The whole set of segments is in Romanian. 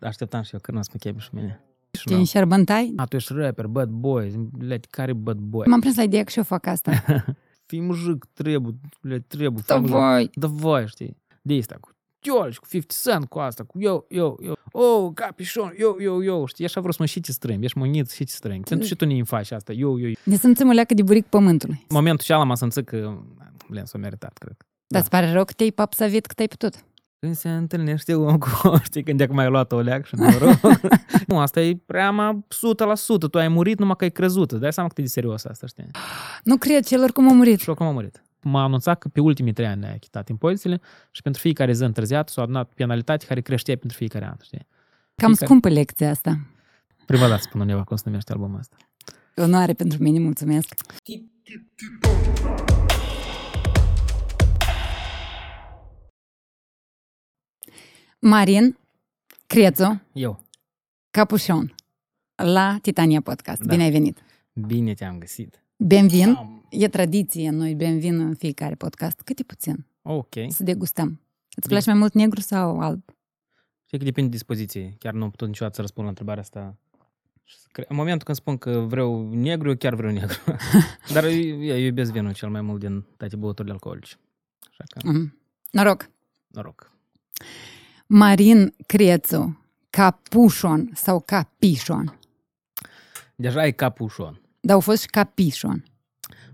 așteptam și eu când o să mă chemi și mine. Și Te nu. înșerbântai? A, tu ești rapper, bad boy, blядь, care bad boy? M-am prins la ideea că și eu fac asta. Fii mujic, trebuie, blядь, trebuie. fii mujic. Давай! Давай, știi? De asta cu Tiolci, cu 50 Cent, cu asta, cu eu, eu, eu, oh, capișon, eu, eu, eu, știi? Așa vreau să mă și te strâng, ești monit și te strâng. Pentru și tu nu-i faci asta, eu, eu. Ne simțim o leacă de buric pământului. Momentul și ala m-a simțit că, blin, s-a meritat, cred. Dar îți pare rău că te-ai papsavit cât ai putut. Când se întâlnește om cu știi, când e că mai luat o leac și noroc. nu, asta e prea 100%, tu ai murit numai că ai crezut, îți dai seama cât e de serios asta, știi? Nu cred, celor cum a murit. Și oricum a murit. M-a anunțat că pe ultimii trei ani ne-a achitat impozitele și pentru fiecare zi întârziat s-a adunat penalitate care creștea pentru fiecare an, știi? Cam Fiecare- scumpă lecția asta. Prima dată spun undeva cum se numește albumul ăsta. Onoare pentru mine, mulțumesc. Marin Crețu, Eu. Capușon, la Titania Podcast. Da. Bine ai venit! Bine te-am găsit. Benvin! Am- E tradiție, noi benvin în fiecare podcast. Cât puțin, Ok. să degustăm. Îți Bine. place mai mult negru sau alb? Știi că depinde de dispoziție. Chiar nu am putut niciodată să răspund la întrebarea asta. Și să cre- În momentul când spun că vreau negru, eu chiar vreau negru. Dar eu, eu iubesc vinul cel mai mult din toate băuturile alcoolice. Așa că, Mm. Noroc! noroc. Marin Crețu, Capușon sau Capișon? Deja e capușon. Dar au fost și Capișon.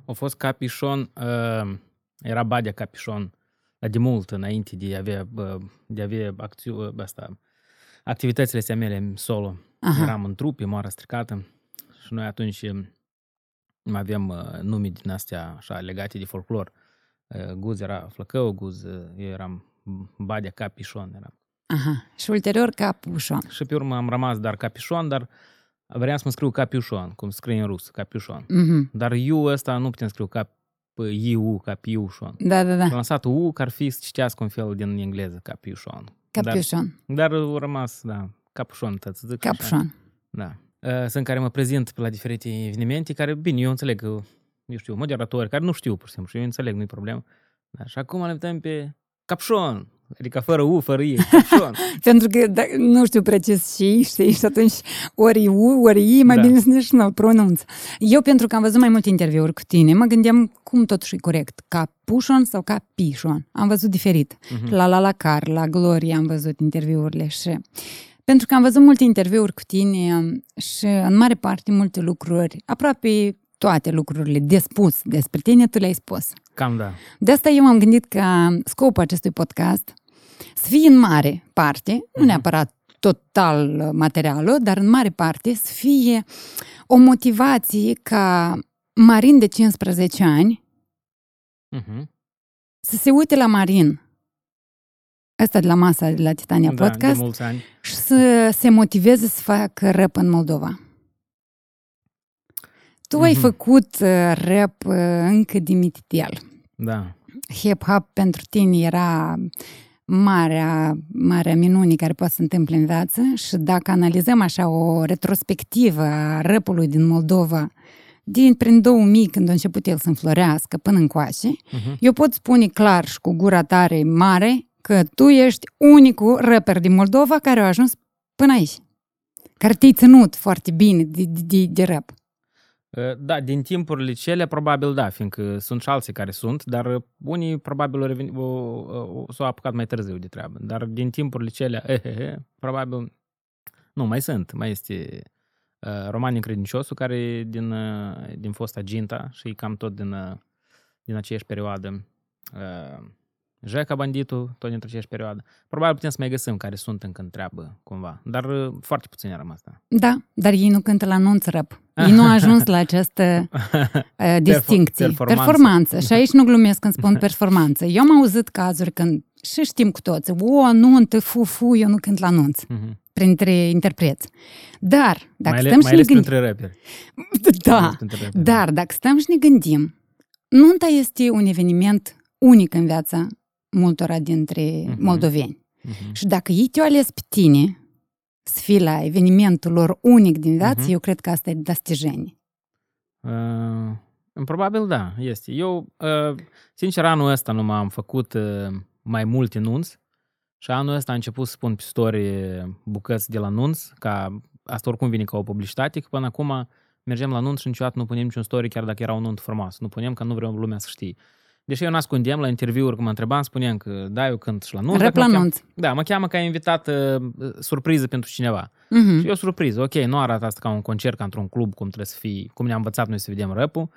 A fost capișon, uh, era Badea capișon, dar de mult înainte de a avea, uh, de a avea acțiu, asta, activitățile astea mele solo. Aha. Eram în trupe, moară stricată și noi atunci um, mai aveam uh, nume din astea așa legate de folclor. Uh, Guz era Flăcău, Guz, uh, eu eram Badea Capișon. Eram. Aha. Și ulterior Capușon. Și pe urmă am rămas dar Capișon, dar vreau să mă scriu Capiușon, cum scrie în rus, Capiușon. Mhm. Dar U ăsta nu putem scriu ca IU, ca Piușon. Da, da, Am da. lăsat U, că ar fi să citească un fel din engleză, ca Piușon. Capușon. Dar, dar a rămas, da, capușon, tot să zic așa. Capușon. Da. Uh, Sunt care mă prezint pe la diferite evenimente care, bine, eu înțeleg că, eu știu, moderatori care nu știu, pur și simplu, și eu înțeleg, nu-i problemă. Da, și acum le uităm pe capșon, adică fără U, fără I, capșon. Pentru că da, nu știu precis și știi, și atunci ori U, ori I, mai Da. bine să nici nu pronunț. Eu, pentru că am văzut mai multe interviuri cu tine, mă gândeam cum totuși e corect, Capușon sau Capișon. Am văzut diferit. Mhm. La La La Car, la Gloria am văzut interviurile și... Pentru că am văzut multe interviuri cu tine și în mare parte multe lucruri, aproape toate lucrurile de spus despre tine, tu le-ai spus. Cam da. De asta eu am gândit că scopul acestui podcast să fie în mare parte, nu neapărat total materialul, dar în mare parte să fie o motivație ca Marin de 15 ani Mhm. să se uite la Marin, ăsta de la masa de la Titania Da, de Podcast, mulți ani. și să se motiveze să facă rap în Moldova. Tu ai Mhm. făcut uh, rap uh, încă de mititel. Da. hip-hop pentru tine era marea, marea minune care poate să se întâmple în viață și dacă analizăm așa o retrospectivă a rapului din Moldova din prin 2000, când a început el să înflorească până încoace, Mhm. eu pot spune clar și cu gura tare mare că tu ești unicul rapper din Moldova care a ajuns până aici. Care te-ai ținut foarte bine de, de, de, de rap. Uh, Da, din timpurile cele, probabil da, fiindcă sunt și alții care sunt, dar uh, unii probabil au reveni- o- o- s-au apucat mai târziu de treabă. Dar din timpurile cele, eh, eh, eh, probabil, nu, mai sunt. Mai este uh, Roman Încredinciosul, care e din, uh, din fosta Ginta și e cam tot din, uh, din aceeași perioadă. Uh, Jeca Banditul, tot dintr aceeași perioadă. Probabil putem să mai găsim care sunt încă în treabă, cumva. Dar uh, foarte puțini a rămas, da. Da, dar ei nu cântă la anunț rap. Ei nu au ajuns la această uh, distincție. performanță. performanță. Și aici nu glumesc când spun performanță. Eu am auzit cazuri când, și știm cu toți, o, nuntă, fu, fu, eu nu cânt la anunț, Mhm. printre interpreți. Dar, dacă mai, ale- stăm mai și ne ales gândim... printre rapperi. Mai Da, ales printre rapperi. dar dacă stăm și ne gândim, nunta este un eveniment unic în viața multora dintre Mhm. moldoveni. Mhm. Și dacă ei te-au ales pe tine să fii la evenimentul lor unic din viață, Mhm. eu cred că asta e достижение. Uh, probabil da, este. Eu, uh, sincer, anul ăsta nu m-am făcut uh, mai multe nunți Și anul ăsta a început să pun pe story bucăți de la anunț, ca asta oricum vine ca o publicitate, că până acum mergem la anunț și niciodată nu punem niciun story, chiar dacă era un nunt frumos. Nu punem că nu vrem lumea să știe. Deși eu n-ascundem la interviuri, cum mă întrebam, spuneam că da, eu cânt și la anunț. Rep la anunț. Da, mă cheamă ca invitat uh, surpriză pentru cineva. Mhm. Și e o surpriză. Ok, nu arată asta ca un concert, ca într-un club, cum trebuie să fie, cum ne-am învățat noi să vedem rap-ul.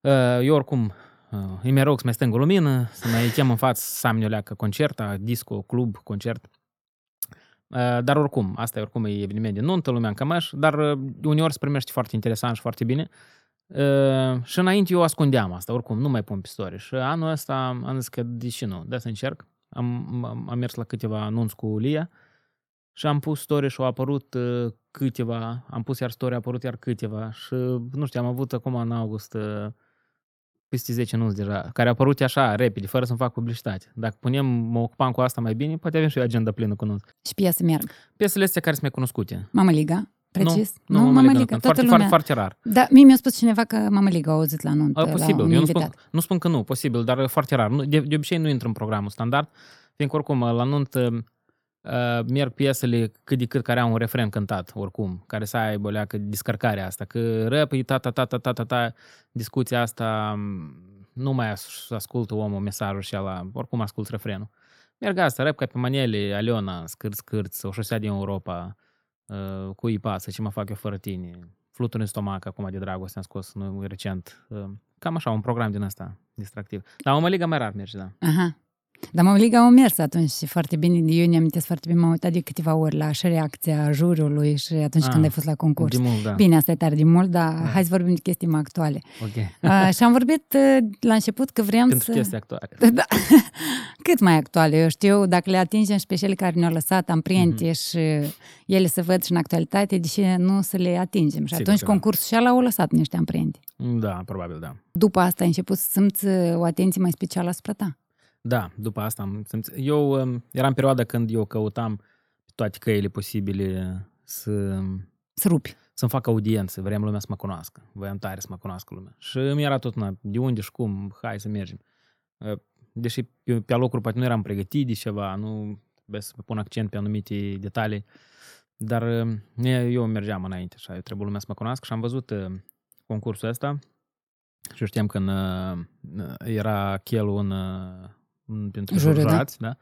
Uh, Eu oricum uh, îi mai rog să mai stâng o lumină, să mai chem în față să am eu leacă concert, disco, club, concert. Uh, Dar oricum, asta e oricum e eveniment de nuntă, lumea în cămăș, dar uh, uneori se primește foarte interesant și foarte bine. Uh, Și înainte eu ascundeam asta, oricum, nu mai pun pe story. Și anul ăsta am zis că de ce nu, da să încerc. Am, am, am mers la câteva anunți cu Lia și am pus story și au apărut uh, câteva, am pus iar story, a apărut iar câteva și nu știu, am avut acum în august uh, peste 10 anunți deja, care au apărut așa, repede, fără să-mi fac publicitate. Dacă punem, mă ocupam cu asta mai bine, poate avem și o agenda plină cu anunți. Și piese merg. Piesele astea care sunt mai cunoscute. Mama Liga, precis? Nu, nu, Mama Liga, Liga, foarte, toată foarte, lumea. foarte rar. Da, mie mi-a spus cineva că Mama Liga a auzit la nuntă, Uh, la posibil, un eu nu spun, invitat. nu spun că nu, posibil, dar foarte rar. Nu, de, de obicei nu intră în programul standard, fiindcă oricum la nuntă uh, merg piesele cât de cât care au un refren cântat, oricum, care să aibă o leacă descărcarea asta, că rap e ta, ta, ta, ta, ta, ta, ta, discuția asta m, nu mai as- ascultă omul mesajul și ala, oricum ascult refrenul. Merg asta, rap ca pe manele, Aliona, scârț, scârț, o șosea din Europa, uh, cu pasă, ce mă fac eu fără tine, fluturi în stomac, acum de dragoste am scos nu, recent. Uh, Cam așa, un program din ăsta distractiv. Dar Mama Liga mai rar merge, da. Aha. Dar Mama Liga a mers atunci și foarte bine. Eu ne-am foarte bine, m-am uitat de câteva ori la și reacția juriului și atunci Ah, când ai fost la concurs. De mult, da. Bine, asta e tare de mult, dar Da. hai să vorbim de chestii mai actuale. Ok. Uh, și am vorbit uh, la început că vrem Pentru să... chestii actuale. Da. Cât mai actuale, eu știu, dacă le atingem și pe cele care ne-au lăsat amprente Mhm. și ele se văd și în actualitate, de ce nu să le atingem? Și Sigur atunci că da. concursul și ăla au lăsat niște amprente. Da, probabil, da. După asta ai început să simți uh, o atenție mai specială asupra ta. Da, după asta am simțit. Eu um, era în perioada când eu căutam toate căile posibile să, Să rupi. să-mi fac audiență, vreau lumea să mă cunoască, voiam tare să mă cunoască lumea. Și mi era tot, na, de unde și cum, hai să mergem. Uh, Deși pe, pe alocuri poate nu eram pregătit de ceva, nu trebuie să pun accent pe anumite detalii, dar uh, eu mergeam înainte și trebuie lumea să mă cunoască și am văzut uh, concursul ăsta și eu știam că în, uh, era chelul în, uh, în pentru Juriu, da? jurați, da?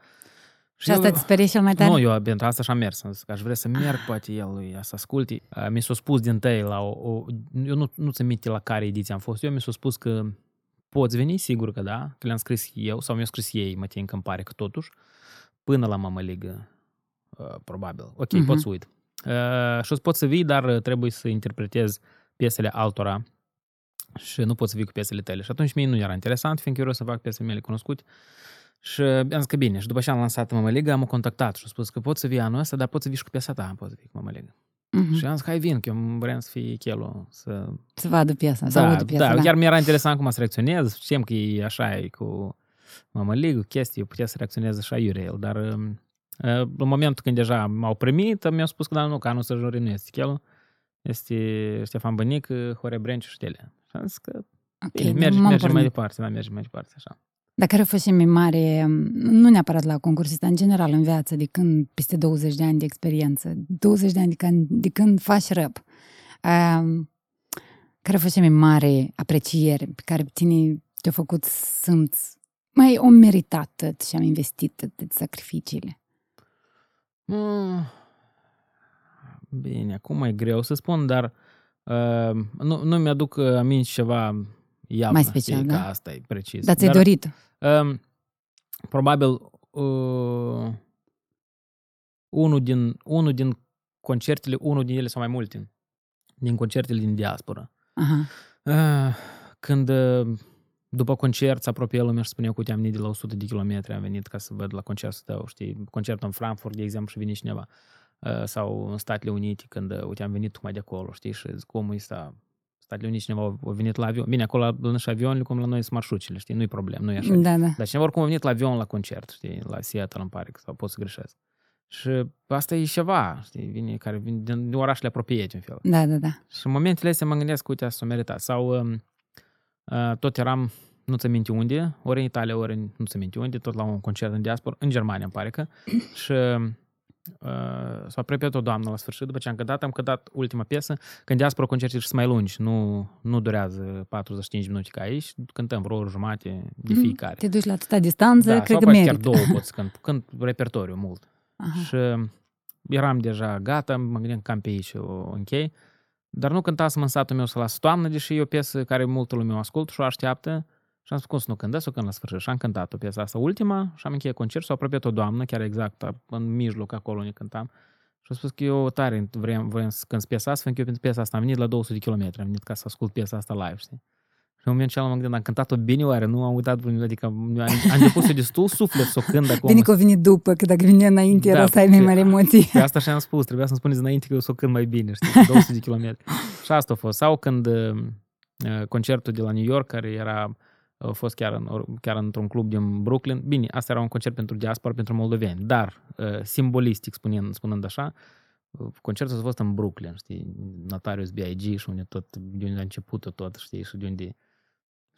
Și asta eu- te sperie cel mai tare? nu, eu pentru asta și-am mers. Am zis că aș vrea să merg, poate el lui, să asculti. Uh, Mi s-a spus din tăi la o, o eu nu, nu ți minte la care ediție am fost eu, mi s-a spus că poți veni, sigur că da, că le-am scris eu, sau mi-au scris ei, mă tin că îmi pare că totuși, până la Mama Ligă, uh, probabil. Ok, Mhm. uh-huh. pot să uit. Uh, și o să pot să vii, dar uh, trebuie să interpretez piesele altora și nu poți să vii cu piesele tale. Și atunci mie nu era interesant, fiindcă eu vreau să fac piesele mele cunoscute. Și am zis că bine. Și după ce am lansat Mama Liga, am contactat și am spus că pot să vii anul ăsta, dar pot să vii și cu piesa ta, pot să vii cu Mama Liga. Mhm. Și am zis, hai vin, că eu vreau să fie chelul. Să... Să vadă piesa, să Da, audă piesa, da, da. chiar mi-era interesant cum să reacționez. Știam că e așa, e cu Mama Liga, chestii, putea să reacționez așa iurea el, dar uh, în momentul când deja m-au primit, mi-au spus că da, nu, că anul să juri nu este chelul, este Ștefan Bănic, Hore Brenciu și Ștele. Și am zis că Ok, bine, merge, m-am merge mai pornit. departe, da, merge mai departe, așa. Dar care a fost cel mai mare, nu neapărat la concursista, în general în viață, de când, peste 20 de ani de experiență, 20 de ani de când, de când faci rap, um, care a fost cea mai mare apreciere pe care pe tine te-a făcut să simți mai om meritat tot și am investit atât sacrificiile. Mm, Bine, acum e greu să spun, dar uh, nu, nu mi-aduc uh, aminte ceva iavnă, Mai special, știi, da? că asta e precis. Dar ți-ai dorit? Um, probabil uh, unul, din, unul din concertele, unul din ele sau mai multe, din concertele din diaspora. Aha. Uh, când uh, după concert se apropie lumea și spunea că uite, am venit de la 100 de kilometri, am venit ca să văd la concertul tău, știi, concertul în Frankfurt, de exemplu, și vine cineva. Uh, sau în Statele Unite, când, uh, uite, am venit tocmai de acolo, știi, și zic, cum este Statele Unite cineva a a venit la avion. Bine, acolo la și avionul, cum la noi sunt marșucile, știi, nu-i problem, nu e așa. Da, da. Dar cineva oricum a venit la avion la concert, știi, la Seattle, îmi pare, sau pot să greșesc. Și asta e ceva, știi, vine, care vine din, din orașele apropiate, în fel. Da, da, da. Și în momentele astea mă gândesc, uite, asta s-a meritat. Sau um, uh, tot eram, nu ți minte unde, ori în Italia, ori în, nu ți minte unde, tot la un concert în diaspora, în Germania, îmi pare că. și uh, s-a apropiat o doamnă la sfârșit, după ce am cântat, am cântat ultima piesă, când diaspora concertele sunt mai lungi, nu, nu durează 45 minute ca aici, cântăm vreo oră jumate de Mhm. fiecare. Te duci la atâta distanță, da, cred sau că poate merită. chiar două pot să cânt, cânt repertoriu mult. Aha. Și eram deja gata, mă gândeam că cam pe aici o închei. Dar nu cântasem în satul meu să las toamnă, deși e o piesă care multă lume o ascultă și o așteaptă. Și am spus, cum să nu cântesc, o cânt la sfârșit. Și am cântat o piesă asta ultima și am încheiat concert. S-a apropiat o doamnă, chiar exact în mijloc acolo unde cântam. Și a spus că eu tare vreau, vreau să cânt piesa asta, fiindcă eu pentru piesa asta am venit la 200 de kilometri, am venit ca să ascult piesa asta live, știi? Și în momentul acela mă gândeam, am cântat-o bine oare? Nu am uitat, vreun- adică am, am depus eu destul suflet să o cânt acum. Bine că a venit după, că dacă vine înainte Da, era să ai mai pe- mari emoții. Pe asta și-am spus, trebuia să-mi spuneți înainte că eu să o cânt mai bine, știi, 200 de kilometri. Și asta a fost. Sau când uh, concertul de la New York, care era a fost chiar, în, chiar într-un club din Brooklyn. Bine, asta era un concert pentru diaspora, pentru moldoveni, dar uh, simbolistic, spunând, spunând așa, uh, concertul a fost în Brooklyn, știi, Notarius B.I.G. și unde tot, de unde a început tot, știi, și de unde...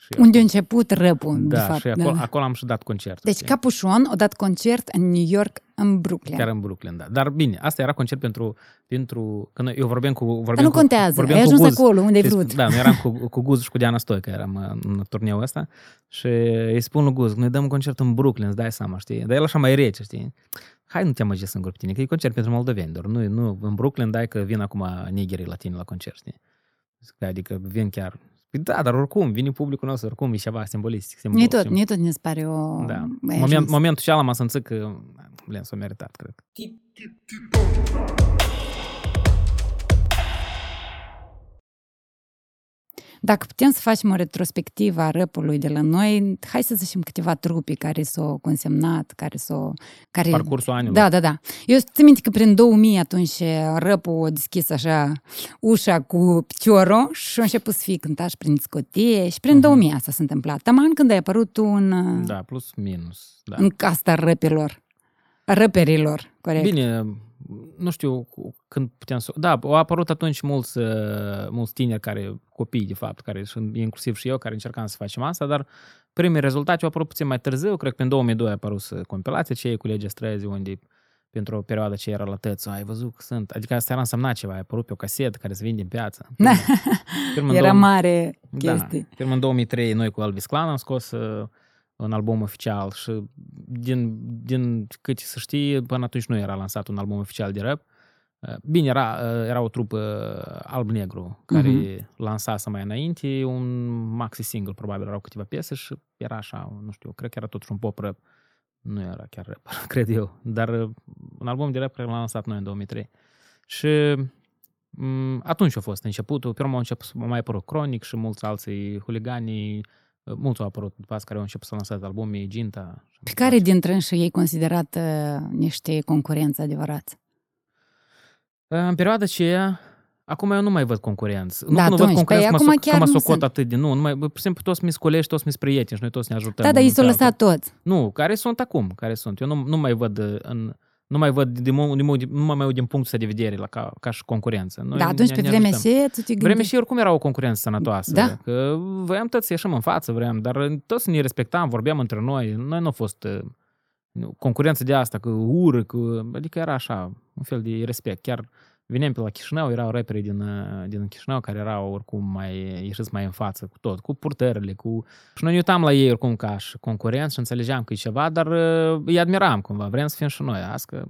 Și Unde a început răpul, de da, fapt. și acolo, acolo am și dat concert. Deci știi? Capușon a dat concert în New York, în Brooklyn. Chiar în Brooklyn, da. Dar bine, asta era concert pentru... pentru că noi, eu vorbeam cu... Vorbeam Dar nu cu, contează, vorbeam ai cu ajuns Guz, acolo, unde ai și vrut. sp- Da, noi eram cu, cu Guz și cu Diana Stoica, eram uh, în turneul ăsta și îi spun lui Guz, noi dăm un concert în Brooklyn, îți dai seama, știi? Dar el așa mai rece, știi? Hai, nu te amăgești singur pe tine, că e concert pentru moldoveni, doar nu, nu, în Brooklyn dai că vin acum nigerii la tine la concert, știi? Zic, Adică vin chiar... Păi da, dar oricum, vine publicul nostru, oricum e ceva simbolistic. Simbol, Nu tot, simbol. nu tot ne pare o... Da. ai Moment, ajuns. momentul acela m-a simțit că, blin, s-a meritat, cred. Dacă putem să facem o retrospectivă a răpului de la noi, hai să zicem câteva trupe care s-au consemnat, care s-au... Care... Parcursul anilor. Da, da, da. Eu țin minte că prin 2000 atunci răpul a deschis așa ușa cu piciorul și a început să fie cântat și prin discoteci. Și prin Mhm. 2000 asta s-a întâmplat. Taman când a apărut un... Da, plus minus. Da. în casta răpilor. Răperilor, corect. Bine, nu știu cu- când puteam să... Da, au apărut atunci mulți, uh, mulți tineri care, copii de fapt, care sunt inclusiv și eu, care încercam să facem asta, dar primii rezultate au apărut puțin mai târziu, cred că în 2002 a apărut uh, compilația cei cu legea străzii, unde pentru o perioadă ce era la tățu, ai văzut că sunt, adică asta era însemnat ceva, a apărut pe o casetă care se vinde în piață. Da. Firmă în Era două- mare Da, chestie. firmă în 2003 noi cu Elvis Clan am scos uh, un album oficial și din, din cât să știi, până atunci nu era lansat un album oficial de rap. Uh, Bine, era, uh, era o trupă alb-negru care Mhm. lansase mai înainte un maxi single, probabil erau câteva piese și era așa, nu știu, cred că era totuși un pop rap. Nu era chiar rap, cred eu. Dar uh, un album de rap care l-am lansat noi în 2003. Și Mm, atunci a fost începutul. Pe urmă au început, să mai apărut Chronic și mulți alții huliganii, mulți au apărut după asta care au început să lanseze albume, Ginta. și Pe așa. care dintre și ei considerat uh, niște concurenți adevărați? În perioada aceea, acum eu nu mai văd concurență. Nu Da, că nu văd atunci, concurență, păi că mă, acum so- că chiar mă nu socot sunt. atât de... Nu, nu mai, pur și simplu toți mi colegi, toți mi prieteni și noi toți ne ajutăm. Da, dar ei unul s-au pe lăsat altul. toți. Nu, care sunt acum, care sunt. Eu nu, nu mai văd uh, în, nu mai văd din, din, din, nu mai uit din punctul ăsta de vedere la, ca, ca și concurență. Noi Da, atunci ne- pe ne vremea ajutăm. aceea tu te Vremea gândești... și oricum era o concurență sănătoasă. Da. Că voiam toți să ieșim în față, vreau, dar toți ne respectam, vorbeam între noi. Noi nu a fost uh, concurență de asta, cu ură, cu, adică era așa, un fel de respect. Chiar veneam pe la Chișinău, erau raperi din, uh, din Chișinău care erau oricum mai ieșiți mai în față cu tot, cu purtările, cu... Și noi ne uitam la ei oricum ca și concurenți și înțelegeam că e ceva, dar uh, îi admiram cumva, vrem să fim și noi. Asta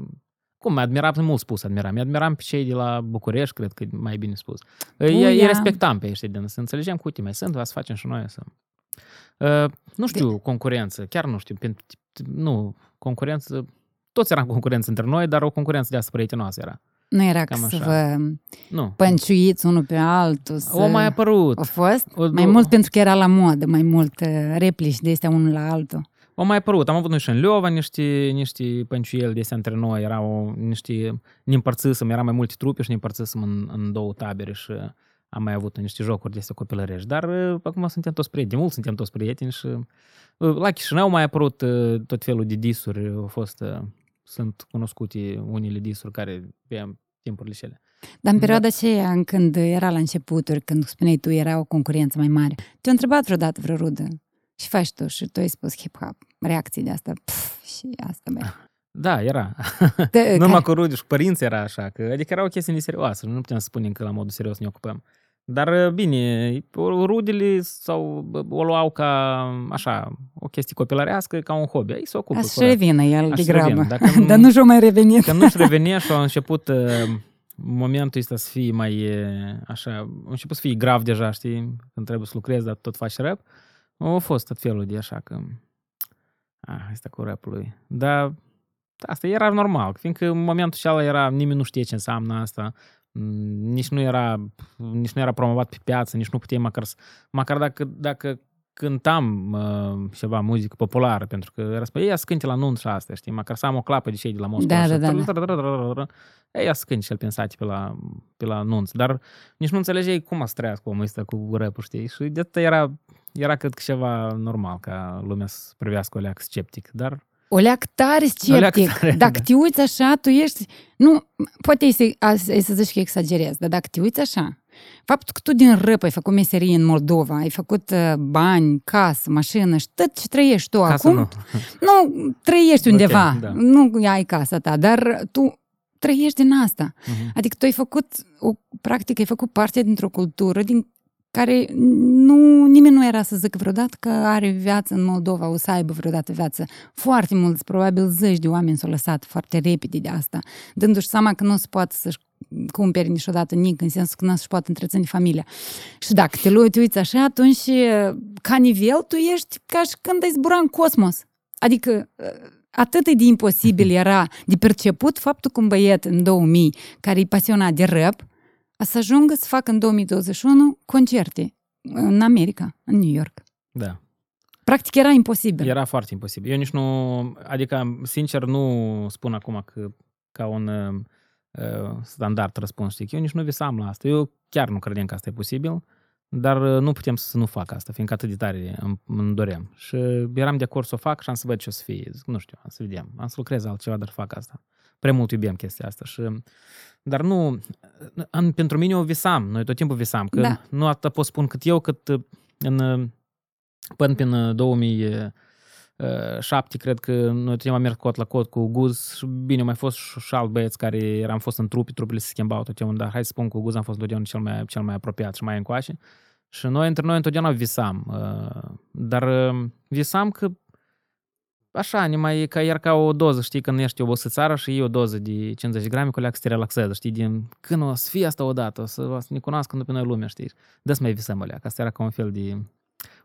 cum, admiram, mult spus admiram. admiram pe cei de la București, cred că e mai bine spus. Îi, îi Puia. respectam pe ăștia din să înțelegem cu uite, mai sunt, va să facem și noi să... Uh, nu știu, concurență, chiar nu știu, pentru, nu, concurență, toți eram concurență între noi, dar o concurență de asta prietenoasă era. Nu era Cam ca să așa. vă Nu. pănciuiți unul pe altul. Să... O mai apărut. A fost? O- Mai o- mult pentru că era la modă, mai mult uh, replici de astea unul la altul. Au mai apărut. Am avut noi și în Leova niște, niște pănciuieli de astea între noi. Erau niște... Ne împărțisem, era mai multe trupe și ne împărțisem în, în două tabere și am mai avut niște jocuri de astea copilărești. Dar uh, acum suntem toți prieteni. Mult suntem toți prieteni și uh, la Chișinău mai apărut uh, tot felul de disuri. Au fost... uh, Sunt cunoscute unele disuri care pe timpurile cele. Dar în Da. perioada aceea, în când era la începuturi, când spuneai tu, era o concurență mai mare, te-a întrebat vreodată vreo rudă? Și faci tu și tu ai spus hip-hop, reacții de asta, pf, și asta, bă. Da, era. De, Numai care- cu rude și cu părinții era așa. Că, adică era o chestie neserioasă. Nu putem să spunem că la modul serios ne ocupăm. Dar bine, rudele sau o luau ca așa, o chestie copilărească, ca un hobby. Ei se ocupă. Așa corect. revină el Așa de grabă. revină. Dacă nu- Dar nu și-o mai revenit. Că nu-și revenea și a început uh, momentul ăsta să fie mai uh, așa, a început să fie grav deja, știi, când trebuie să lucrezi, dar tot faci rap. A fost tot felul de așa că... Ah, asta cu rap lui. Dar asta era normal, fiindcă în momentul acela era, nimeni nu știe ce înseamnă asta, Mm, nici nu era, nici nu era promovat pe piață, nici nu puteai măcar, să- măcar dacă, dacă cântam uh, ceva muzică populară, pentru că era spune, ia să cânte la nunți și asta, știi, măcar să am o clapă de cei de la Moscova. Da, și da, da, tră-tră-tră-tră-tră-tră. Ei, ia să cânte și el pensate pe la, pe la nunți, dar nici nu înțelegeai cum să trăiască omul ăsta cu rap știi, și de atât era, era cred că ceva normal ca lumea să privească o leac sceptic, dar O leac tare leac sceptic. tare, dacă da. te uiți așa, tu ești... Nu, poate e să, a- e să zici că exagerez, dar dacă te uiți așa, faptul că tu din râp ai făcut meserie în Moldova, ai făcut uh, bani, casă, mașină și tot ce trăiești tu ca să acum, nu. nu, trăiești undeva, da. nu ai casa ta, dar tu trăiești din asta. Mhm. Adică tu ai făcut, o, practic, ai făcut parte dintr-o cultură din care nu, nimeni nu era să zică vreodată că are viață în Moldova, o să aibă vreodată viață. Foarte mulți, probabil zeci de oameni s-au lăsat foarte repede de asta, dându-și seama că nu se poate să-și cumpere niciodată nic, în sensul că nu se poate întreține familia. Și dacă te lui- te uiți așa, atunci, ca nivel, tu ești ca și când ai zbura în cosmos. Adică atât de imposibil era de perceput faptul că un băiet în 2000, care e pasionat de rap, a să ajungă să facă în 2021 concerte în America, în New York. Da. Practic era imposibil. Era foarte imposibil. Eu nici nu, adică, sincer, nu spun acum că ca un uh, standard răspuns, știi? Eu nici nu visam la asta. Eu chiar nu credeam că asta e posibil, dar uh, nu putem să nu fac asta, fiindcă atât de tare îmi, îmi doream. Și eram de acord să o fac și am să văd ce o să fie. Zic, nu știu, am să vedem. Am să lucrez altceva, dar fac asta. Prea mult iubeam chestia asta. Și, dar nu, în, pentru mine o visam. Noi tot timpul visam. Că Da. nu atât pot spun cât eu, cât uh, în uh, până prin 2007, cred că noi tot timpul am mers cot la cot cu Guz și bine, au mai fost și, și alți băieți care eram fost în trupe, trupele se schimbau tot timpul, dar hai să spun cu Guz am fost întotdeauna cel mai, cel mai apropiat și mai încoace. Și noi între noi întotdeauna visam, uh, dar uh, visam că așa, numai ca iar ca o doză, știi, când ești obosit țară și iei o doză de 50 de grame, cu leac să te relaxezi, știi, din când o să fie asta odată, o să, o să ne cunoască pe noi lumea, știi. Dă să mai visăm, alea, că asta era ca un fel de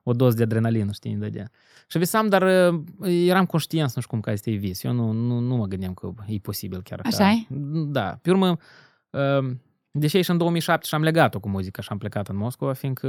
o doză de adrenalină, știi, îmi dădea. Și visam, dar uh, eram conștient, nu știu cum, că este vis. Eu nu, nu, nu mă gândeam că e posibil chiar. Așa ca... e? Da. Pe urmă, uh, deși și în 2007 și am legat-o cu muzica și am plecat în Moscova, fiindcă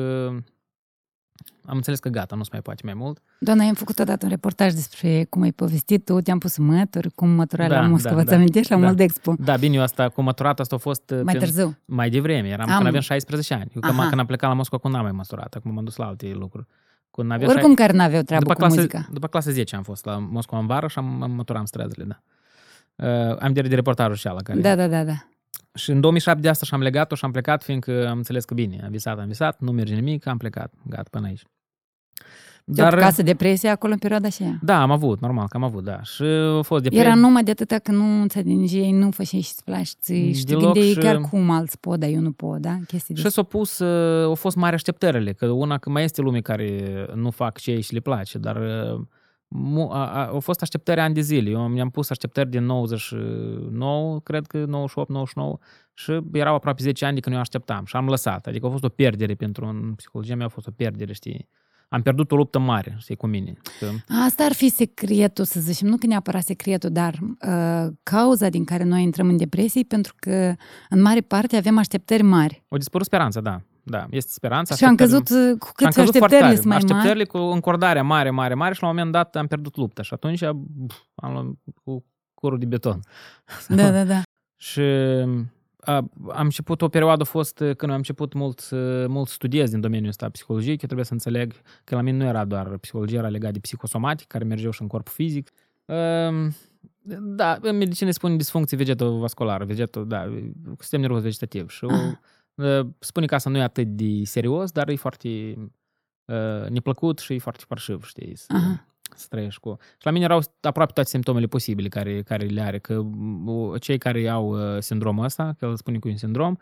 am înțeles că gata, nu se mai poate mai mult. Doamna, am făcut odată un reportaj despre cum ai povestit tu, te-am pus mături, cum mătura Da, la Moscova, da, ți da. amintești, la Da. Moldexpo. Da, bine, eu asta cu măturat, asta a fost uh, Mai prin- târziu. mai devreme. Eram Am- când aveam 16 ani. Eu Aha. când am plecat la Moscova, când n-am mai măsurat. Acum m-am dus la alte lucruri. Când aveam Oricum care n-aveau treabă după cu clasa, muzica. După clasa 10 am fost la Moscova în vară și am, am măturam străzile, da. Uh, am de, de reportajul și ala care... Da, da, da, da. Și în 2007 de asta și-am legat-o și am plecat, fiindcă am înțeles că bine, am visat, am visat, nu merge nimic, am plecat, gata, până aici. Dar... Te casă depresie acolo în perioada aceea. Da, am avut, normal că am avut, da. Și a fost depresie. Era numai de atâta că nu înțelengeai, nu făceai și-ți place ție și te Deloc gândeai și- chiar cum alți pot, dar eu nu pot, da? Chestii de Și s-au pus, uh, au fost mari așteptările, că una că mai este lume care nu fac ce ei și le place, dar uh, mu- a, a, au fost așteptări ani de zile. Eu mi-am pus așteptări din 99, cred că 98-99 și erau aproape 10 ani de când eu așteptam și am lăsat. Adică a fost o pierdere pentru un psihologie mea, a fost o pierdere, știi. Am pierdut o luptă mare, știi, cu mine. Că, Asta ar fi secretul, să zicem, nu că neapărat secretul, dar uh, cauza din care noi intrăm în depresie, pentru că în mare parte avem așteptări mari. o dispărut speranța, da. Da, este speranța. Și am așteptările- căzut, uh, cu Și cât am căzut foarte așteptările tare. sunt mai mari, Așteptările cu încordarea mare, mare, mare și la un moment dat am pierdut lupta și atunci pf, am luat cu curul de beton. da, da, da. Și a, am început, o perioadă a fost când am început mult, să- mult studiez din domeniul ăsta psihologiei, că trebuie să înțeleg că la mine nu era doar psihologie, era legat de psihosomatic, care mergeau și în corpul fizic. Um, Da, în medicină spune disfuncție vegetovasculară, vegeto, da, sistem nervos vegetativ. Și Aha. uh, spune că asta nu e atât de serios, dar e foarte uh, neplăcut și foarte parșiv, știi, să, Aha. să trăiești cu... Și la mine erau aproape toate simptomele posibile care, care le are, că uh, cei care au uh, sindromul ăsta, că îl spune că e un sindrom,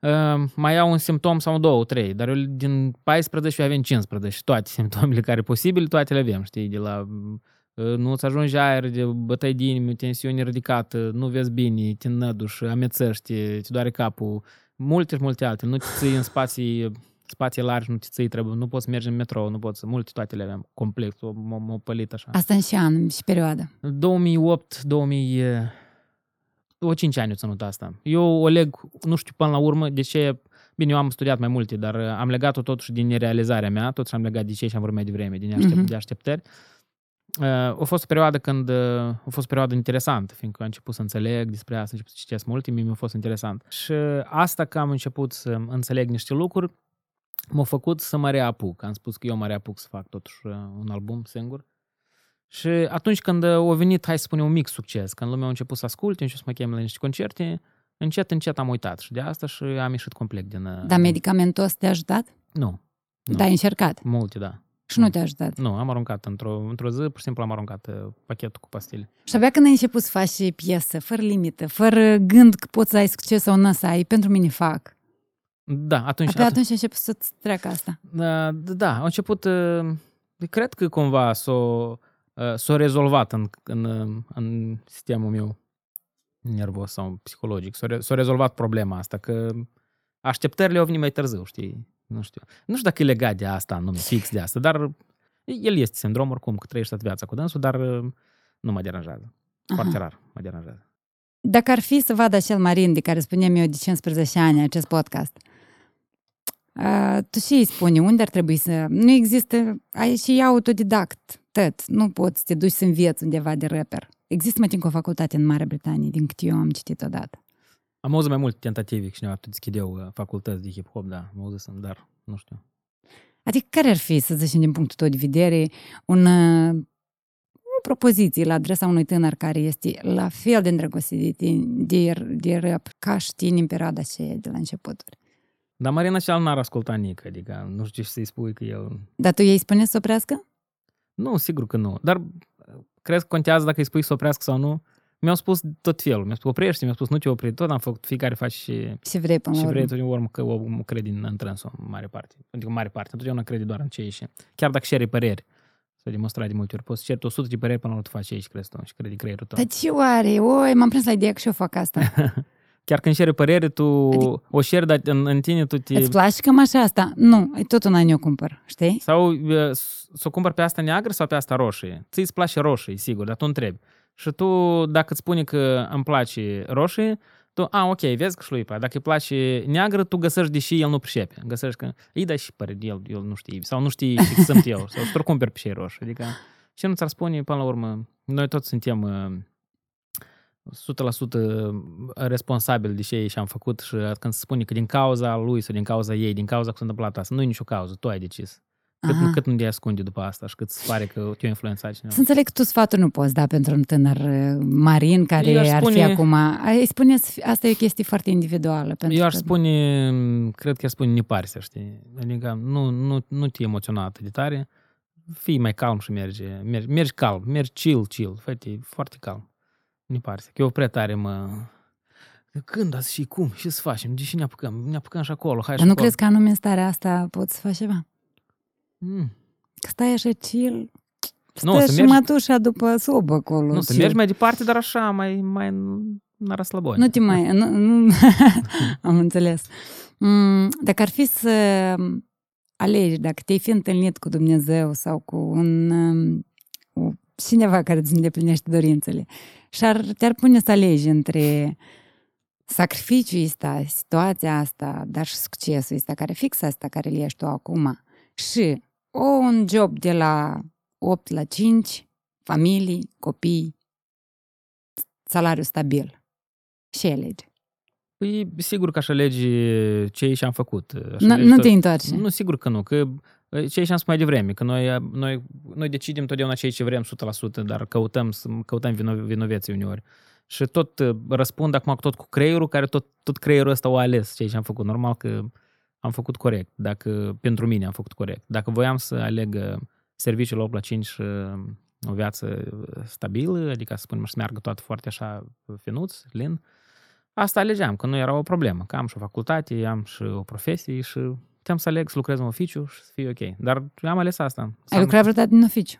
uh, mai au un simptom sau două, trei, dar eu din 14 avem 15 toate simptomele care posibile, toate le avem, știi, de la uh, nu-ți ajunge aer, de bătăi de inimă, tensiune ridicată, nu vezi bine, te năduși, amețăști, te doare capul, multe și multe altele, nu te ții în spații, spații largi, nu te ții, trebuie, nu poți merge în metrou, nu poți, multe toate le avem, complex, o, o, o pălit așa. Asta în și an și perioadă. 2008, 2000, o 5 ani o ținut asta. Eu o leg, nu știu până la urmă, de ce, bine, eu am studiat mai multe, dar uh, am legat-o totuși din nerealizarea mea, totuși am legat de ce și am vorbit mai devreme, din aștept, Mhm. de așteptări. Uh, a fost o perioadă când, uh, a fost o perioadă interesantă, fiindcă am început să înțeleg despre asta, am început să citesc multe, mie mi-a fost interesant. Și asta că am început să înțeleg niște lucruri, m-a făcut să mă reapuc. Am spus că eu mă reapuc să fac totuși uh, un album singur. Și atunci când a venit, hai să spunem, un mic succes, când lumea a început să asculte, și să mă cheme la niște concerte, încet, încet am uitat și de asta și am ieșit complet din... uh, Dar medicamentos te-a ajutat? Nu. Nu. Da, ai încercat. Multe, da. Și nu te-a ajutat. Nu, am aruncat într-o, într-o zi, pur și simplu am aruncat uh, pachetul cu pastile. Și abia când ai început să faci piesă, fără limită, fără gând că poți să ai succes sau nu să ai, pentru mine fac. Da, atunci... Abia atunci a început să-ți treacă asta. Da, da, a început, uh, cred că cumva s-o, uh, s-o rezolvat în, în, uh, în sistemul meu nervos sau psihologic. S-a, re- s-a rezolvat problema asta, că așteptările au venit mai târziu, știi? Nu știu. Nu știu dacă e legat de asta, nume fix de asta, dar el este sindrom oricum, că trăiești toată viața cu dânsul, dar uh, nu mă deranjează. Foarte Aha. rar mă deranjează. Dacă ar fi să vad acel marin de care spuneam eu de 15 ani acest podcast, uh, tu și îi spune unde ar trebui să... Nu există... Ai și autodidact, tot. Nu poți să te duci să înveți undeva de rapper. Există mai timp o facultate în Marea Britanie, din câte eu am citit odată. Am auzit mai multe tentative că cineva tot deschideau uh, facultăți de hip-hop, da, am auzit, dar nu știu. Adică care ar fi, să zicem, din punctul tău de vedere, un, uh, o propoziție la adresa unui tânăr care este la fel de îndrăgostit de, tine- de, de rap ca și tine în perioada aceea de la începuturi? Dar Marina Ceal n-ar asculta nică, adică nu știu ce să-i spui că el... Dar tu ei spune să oprească? Nu, sigur că nu. Dar uh, crezi că contează dacă îi spui să oprească sau nu? Mi-au spus tot felul. Mi-au spus oprește, mi-au spus nu te opri. Tot am făcut, fiecare face și, Și vrei până și la vrei urmă. tot urmă că omul crede în, în trânsul în mare parte. Adică în mare parte. Întotdeauna crede doar în ce ieși. Chiar dacă cere păreri. S-a demonstrat de multe ori. Poți să ceri 100 de păreri până la urmă tu faci ce ești, crezi tu, și crede creierul tău. Dar ce oare? Oi, m-am prins la ideea că și eu fac asta. Chiar când cere părere, tu Adică- o șeri, dar în, în tine tu te... Îți place cam așa asta? Nu, e tot un an eu cumpăr, știi? Sau uh, s- să o cumpăr pe asta neagră sau pe asta roșie? Ți îți place roșie, sigur, dar tu întrebi. Și tu, dacă îți spune că îmi place roșie, tu, a, ok, vezi că și lui, dacă îi place neagră, tu găsești, deși el nu pricepe. Găsești că îi dai și părere, el, el nu știe, sau nu știe ce sunt eu, sau să cumperi pe și roșii. Adică, ce nu ți-ar spune, până la urmă, noi toți suntem uh, 100% responsabil de ce și-am făcut și când se spune că din cauza lui sau din cauza ei, din cauza că s-a întâmplat asta, nu e nicio cauză, tu ai decis. Cât, Aha. cât nu te ascunde după asta și cât îți pare că te-a influențat cineva. Să înțeleg că tu sfaturi nu poți da pentru un tânăr uh, marin care Eu aș ar fi spune- acum... Ai spune, să fi- asta e o chestie foarte individuală. Pentru Eu aș că... spune, cred că aș spune neparsea, știi? Adică nu, nu, nu te emoționa atât de tare, fii mai calm și merge, mergi, mergi calm, mergi chill, chill, fă foarte calm. Neparsea, că eu prea tare mă... Când azi și cum? Și să facem? De ce ne apucăm? Ne apucăm și acolo, hai Dar și nu acolo. crezi că anume în starea asta poți să faci ceva? Mm. Că stai așa chill, Nu, stă să și mergi- mătușa după sub acolo. Nu, să chill. mergi mai departe, dar așa, mai, mai la răslăboi. Nu te mai... Nu, nu, am înțeles. Mm, Dacă ar fi să alegi, dacă te-ai fi întâlnit cu Dumnezeu sau cu un um, cu cineva care îți îndeplinește dorințele și ar, te-ar pune să alegi între sacrificiul ăsta, situația asta, dar și succesul ăsta, care fix asta care îl ești tu acum, și o, un job de la 8 la 5, familii, copii, salariu stabil. Și alegi. Păi, sigur că aș alege ce și-am făcut. Aș Nu, alege nu tot- te întoarce. Nu, sigur că nu, că ce și-am spus mai devreme, că noi, noi, noi decidem totdeauna ceea ce vrem 100%, dar căutăm, să- căutăm vino, vinoveții uneori. Și tot uh, răspund acum tot cu creierul, care tot, tot creierul ăsta o ales ceea ce am făcut. Normal că am făcut corect. Dacă, pentru mine am făcut corect. Dacă voiam să aleg uh, serviciul 8 la 5 și uh, o viață stabilă, adică să spunem să meargă toată foarte așa finuț, lin, asta alegeam, că nu era o problemă, că am și o facultate, am și o profesie și puteam să aleg să lucrez în oficiu și să fie ok. Dar am ales asta. Ai lucrat vreodată în oficiu?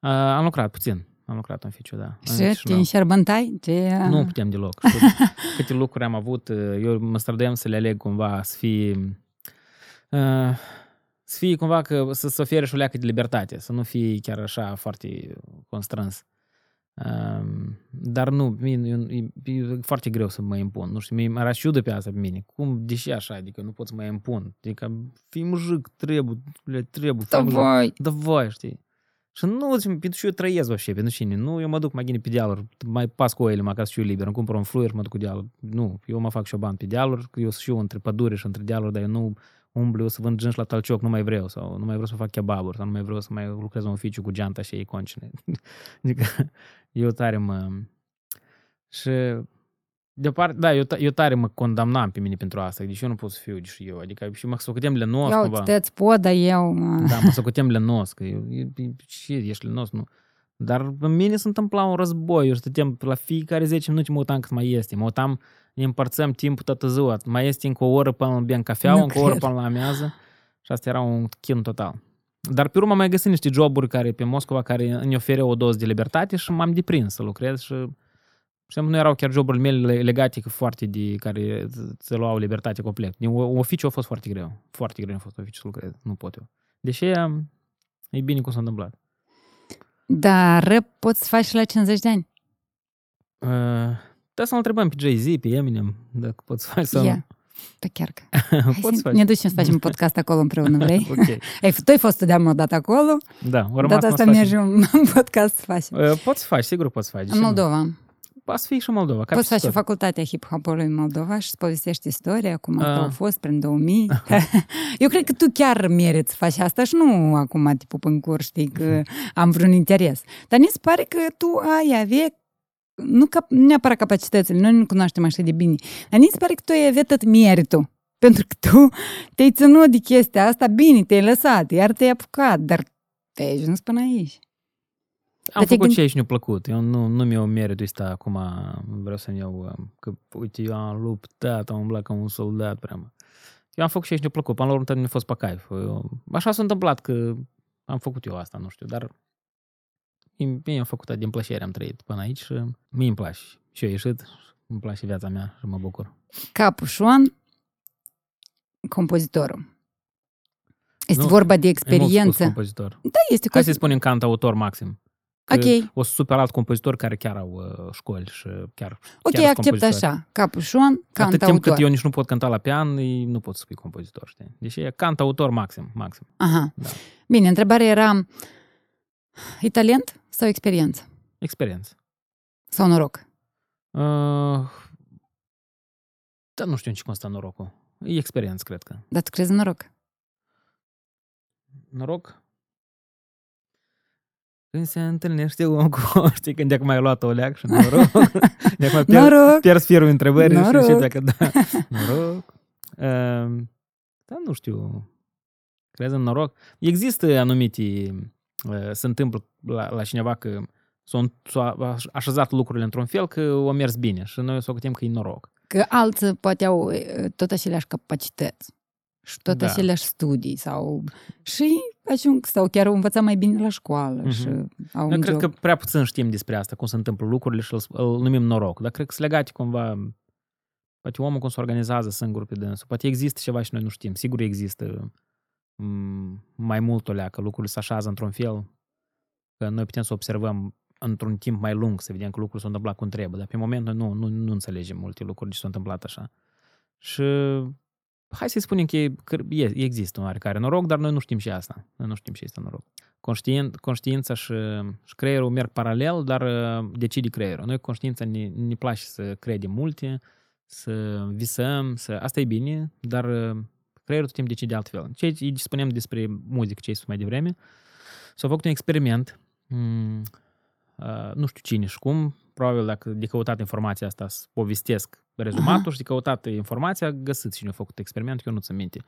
Uh, am lucrat puțin. Am lucrat în oficiu, da. Și te înșerbântai? Te... Nu putem deloc. Câte lucruri am avut, eu mă străduiam să le aleg cumva, să fie Uh, să fie cumva că să, să ofere și o leacă de libertate, să nu fie chiar așa foarte constrâns. Um, dar nu, mine, e, e, foarte greu să mă impun. Nu știu, mi era ciudă pe asta pe mine. Cum, deși așa, adică nu pot să mă impun. Adică, fii mujic, trebuie, trebuie. Da voi. Da voi, știi. Și nu, pentru și eu trăiesc вообще, pentru cine? Nu, eu mă duc mai gine pe dealuri, mai pas cu oile, mai ca să fiu liber, îmi cumpăr un fluier și mă duc cu dealuri. Nu, eu mă fac și o bani pe dealuri, eu sunt și eu între pădure și între dealuri, dar eu nu umblu să vând gânci la talcioc, nu mai vreau, sau nu mai vreau să fac kebaburi, sau nu mai vreau să mai lucrez în oficiu cu geanta și ei concine. adică eu tare mă... Și de parte, da, eu, eu tare mă condamnam pe mine pentru asta, deci eu nu pot să fiu și eu, adică și mă socotem lenos eu, cumva. Eu, pot, dar eu... Da, mă socotem lenos, că eu, și ești lenos, nu. Dar în mine se întâmpla un război, eu stăteam la fiecare 10 minute mă uitam cât mai este, mă uitam ne împărțăm timpul toată ziua. Mai este încă o oră până la bem cafea, încă o oră până la amiază. Și asta era un chin total. Dar pe urmă mai găsit niște joburi care pe Moscova care îmi oferă o doză de libertate și m-am deprins să lucrez și și nu erau chiar joburile mele legate foarte de care să luau libertate complet. Oficiul a fost foarte greu. Foarte greu a fost oficiul să lucrez. Nu pot eu. Deși e bine cum s-a întâmplat. Dar poți să faci și la 50 de ani. Uh, da să-l întrebăm pe Jay-Z, pe Eminem, dacă poți face sau yeah. Pe chiar că. poți să ne ducem să facem podcast acolo împreună, vrei? ok. Ei, tu ai fost studiam o dată acolo. Da, urmă Data asta mergem în podcast să facem. Uh, poți să faci, sigur poți să faci. În Moldova. Poți să fii și în Moldova. Poți să faci o facultate a hip-hopului în Moldova și să povestești istoria, cum asta uh. a fost prin 2000. Eu cred că tu chiar meriți să faci asta și nu acum, tipul, în curs, știi, că am vreun interes. Dar mi se pare că tu ai avea nu cap, neapărat capacitățile, noi nu cunoaștem așa de bine, dar mi se pare că tu ai avea tot meritul. Pentru că tu te-ai ținut de chestia asta, bine, te-ai lăsat, iar te-ai apucat, dar te-ai ajuns până aici. Am făcut gând... ce aici ne-a plăcut. Eu nu, nu mi-o meritul ăsta acum, vreau să-mi iau, că uite, eu am luptat, am umblat ca un soldat, prea Eu am făcut ce aici ne-a plăcut, până la urmă mi-a fost pe caif. Eu, așa s-a întâmplat că am făcut eu asta, nu știu, dar Mie am făcut din plăcere, am trăit până aici și mie îmi place. Și eu ieșit, îmi place viața mea și mă bucur. Capușon, compozitorul. Este nu, vorba de experiență. compozitor. Da, este. Hai să spunem cantautor maxim. Că ok. O super alt compozitor care chiar au uh, școli și chiar Ok, chiar accept așa. Capușon, cantautor. Atât timp cât eu nici nu pot cânta la pian, nu pot să fii compozitor, știi? Deci e cantautor maxim, maxim. Aha. Da. Bine, întrebarea era E talent sau experiență? Experiență. Sau noroc? Uh, dar nu știu în ce constă norocul. E experiență, cred că. Dar tu crezi în noroc? Noroc? Când se întâlnește om cu știi, când de acum ai luat o leac și noroc. de acum pier, noroc. pierzi firul întrebări noroc. și că da, noroc. Uh, dar nu știu. Crezi în noroc? Există anumite se întâmplă la, la cineva că s-au așezat lucrurile într-un fel că au mers bine și noi o să că e noroc. Că alții poate au tot aceleași capacități și tot da. aceleași studii sau și ajung sau chiar au învățat mai bine la școală uh-huh. și au Noi cred job. că prea puțin știm despre asta, cum se întâmplă lucrurile și îl, îl numim noroc, dar cred că sunt legate cumva poate omul cum se organizează singur pe dânsul, poate există ceva și noi nu știm, sigur există mai mult o leacă, lucrurile se așează într-un fel, că noi putem să observăm într-un timp mai lung, să vedem că lucrurile s-au întâmplat cum trebuie, dar pe moment noi nu, nu, nu înțelegem multe lucruri ce s-au întâmplat așa. Și hai să spunem că, e, că există un oarecare noroc, dar noi nu știm și asta. Noi nu știm ce este noroc. Conștient, conștiința și, și creierul merg paralel, dar uh, decide creierul. Noi conștiința ne, ne place să credem multe, să visăm, să... Asta e bine, dar uh, creierul tot timpul decide altfel. Ce spuneam despre muzică, ce ai spus mai devreme, s-a făcut un experiment, mm, uh, nu știu cine și cum, probabil dacă de căutat informația asta, să povestesc rezumatul uh-huh. și de căutat informația, găsit cine a făcut experimentul, eu nu ți minte.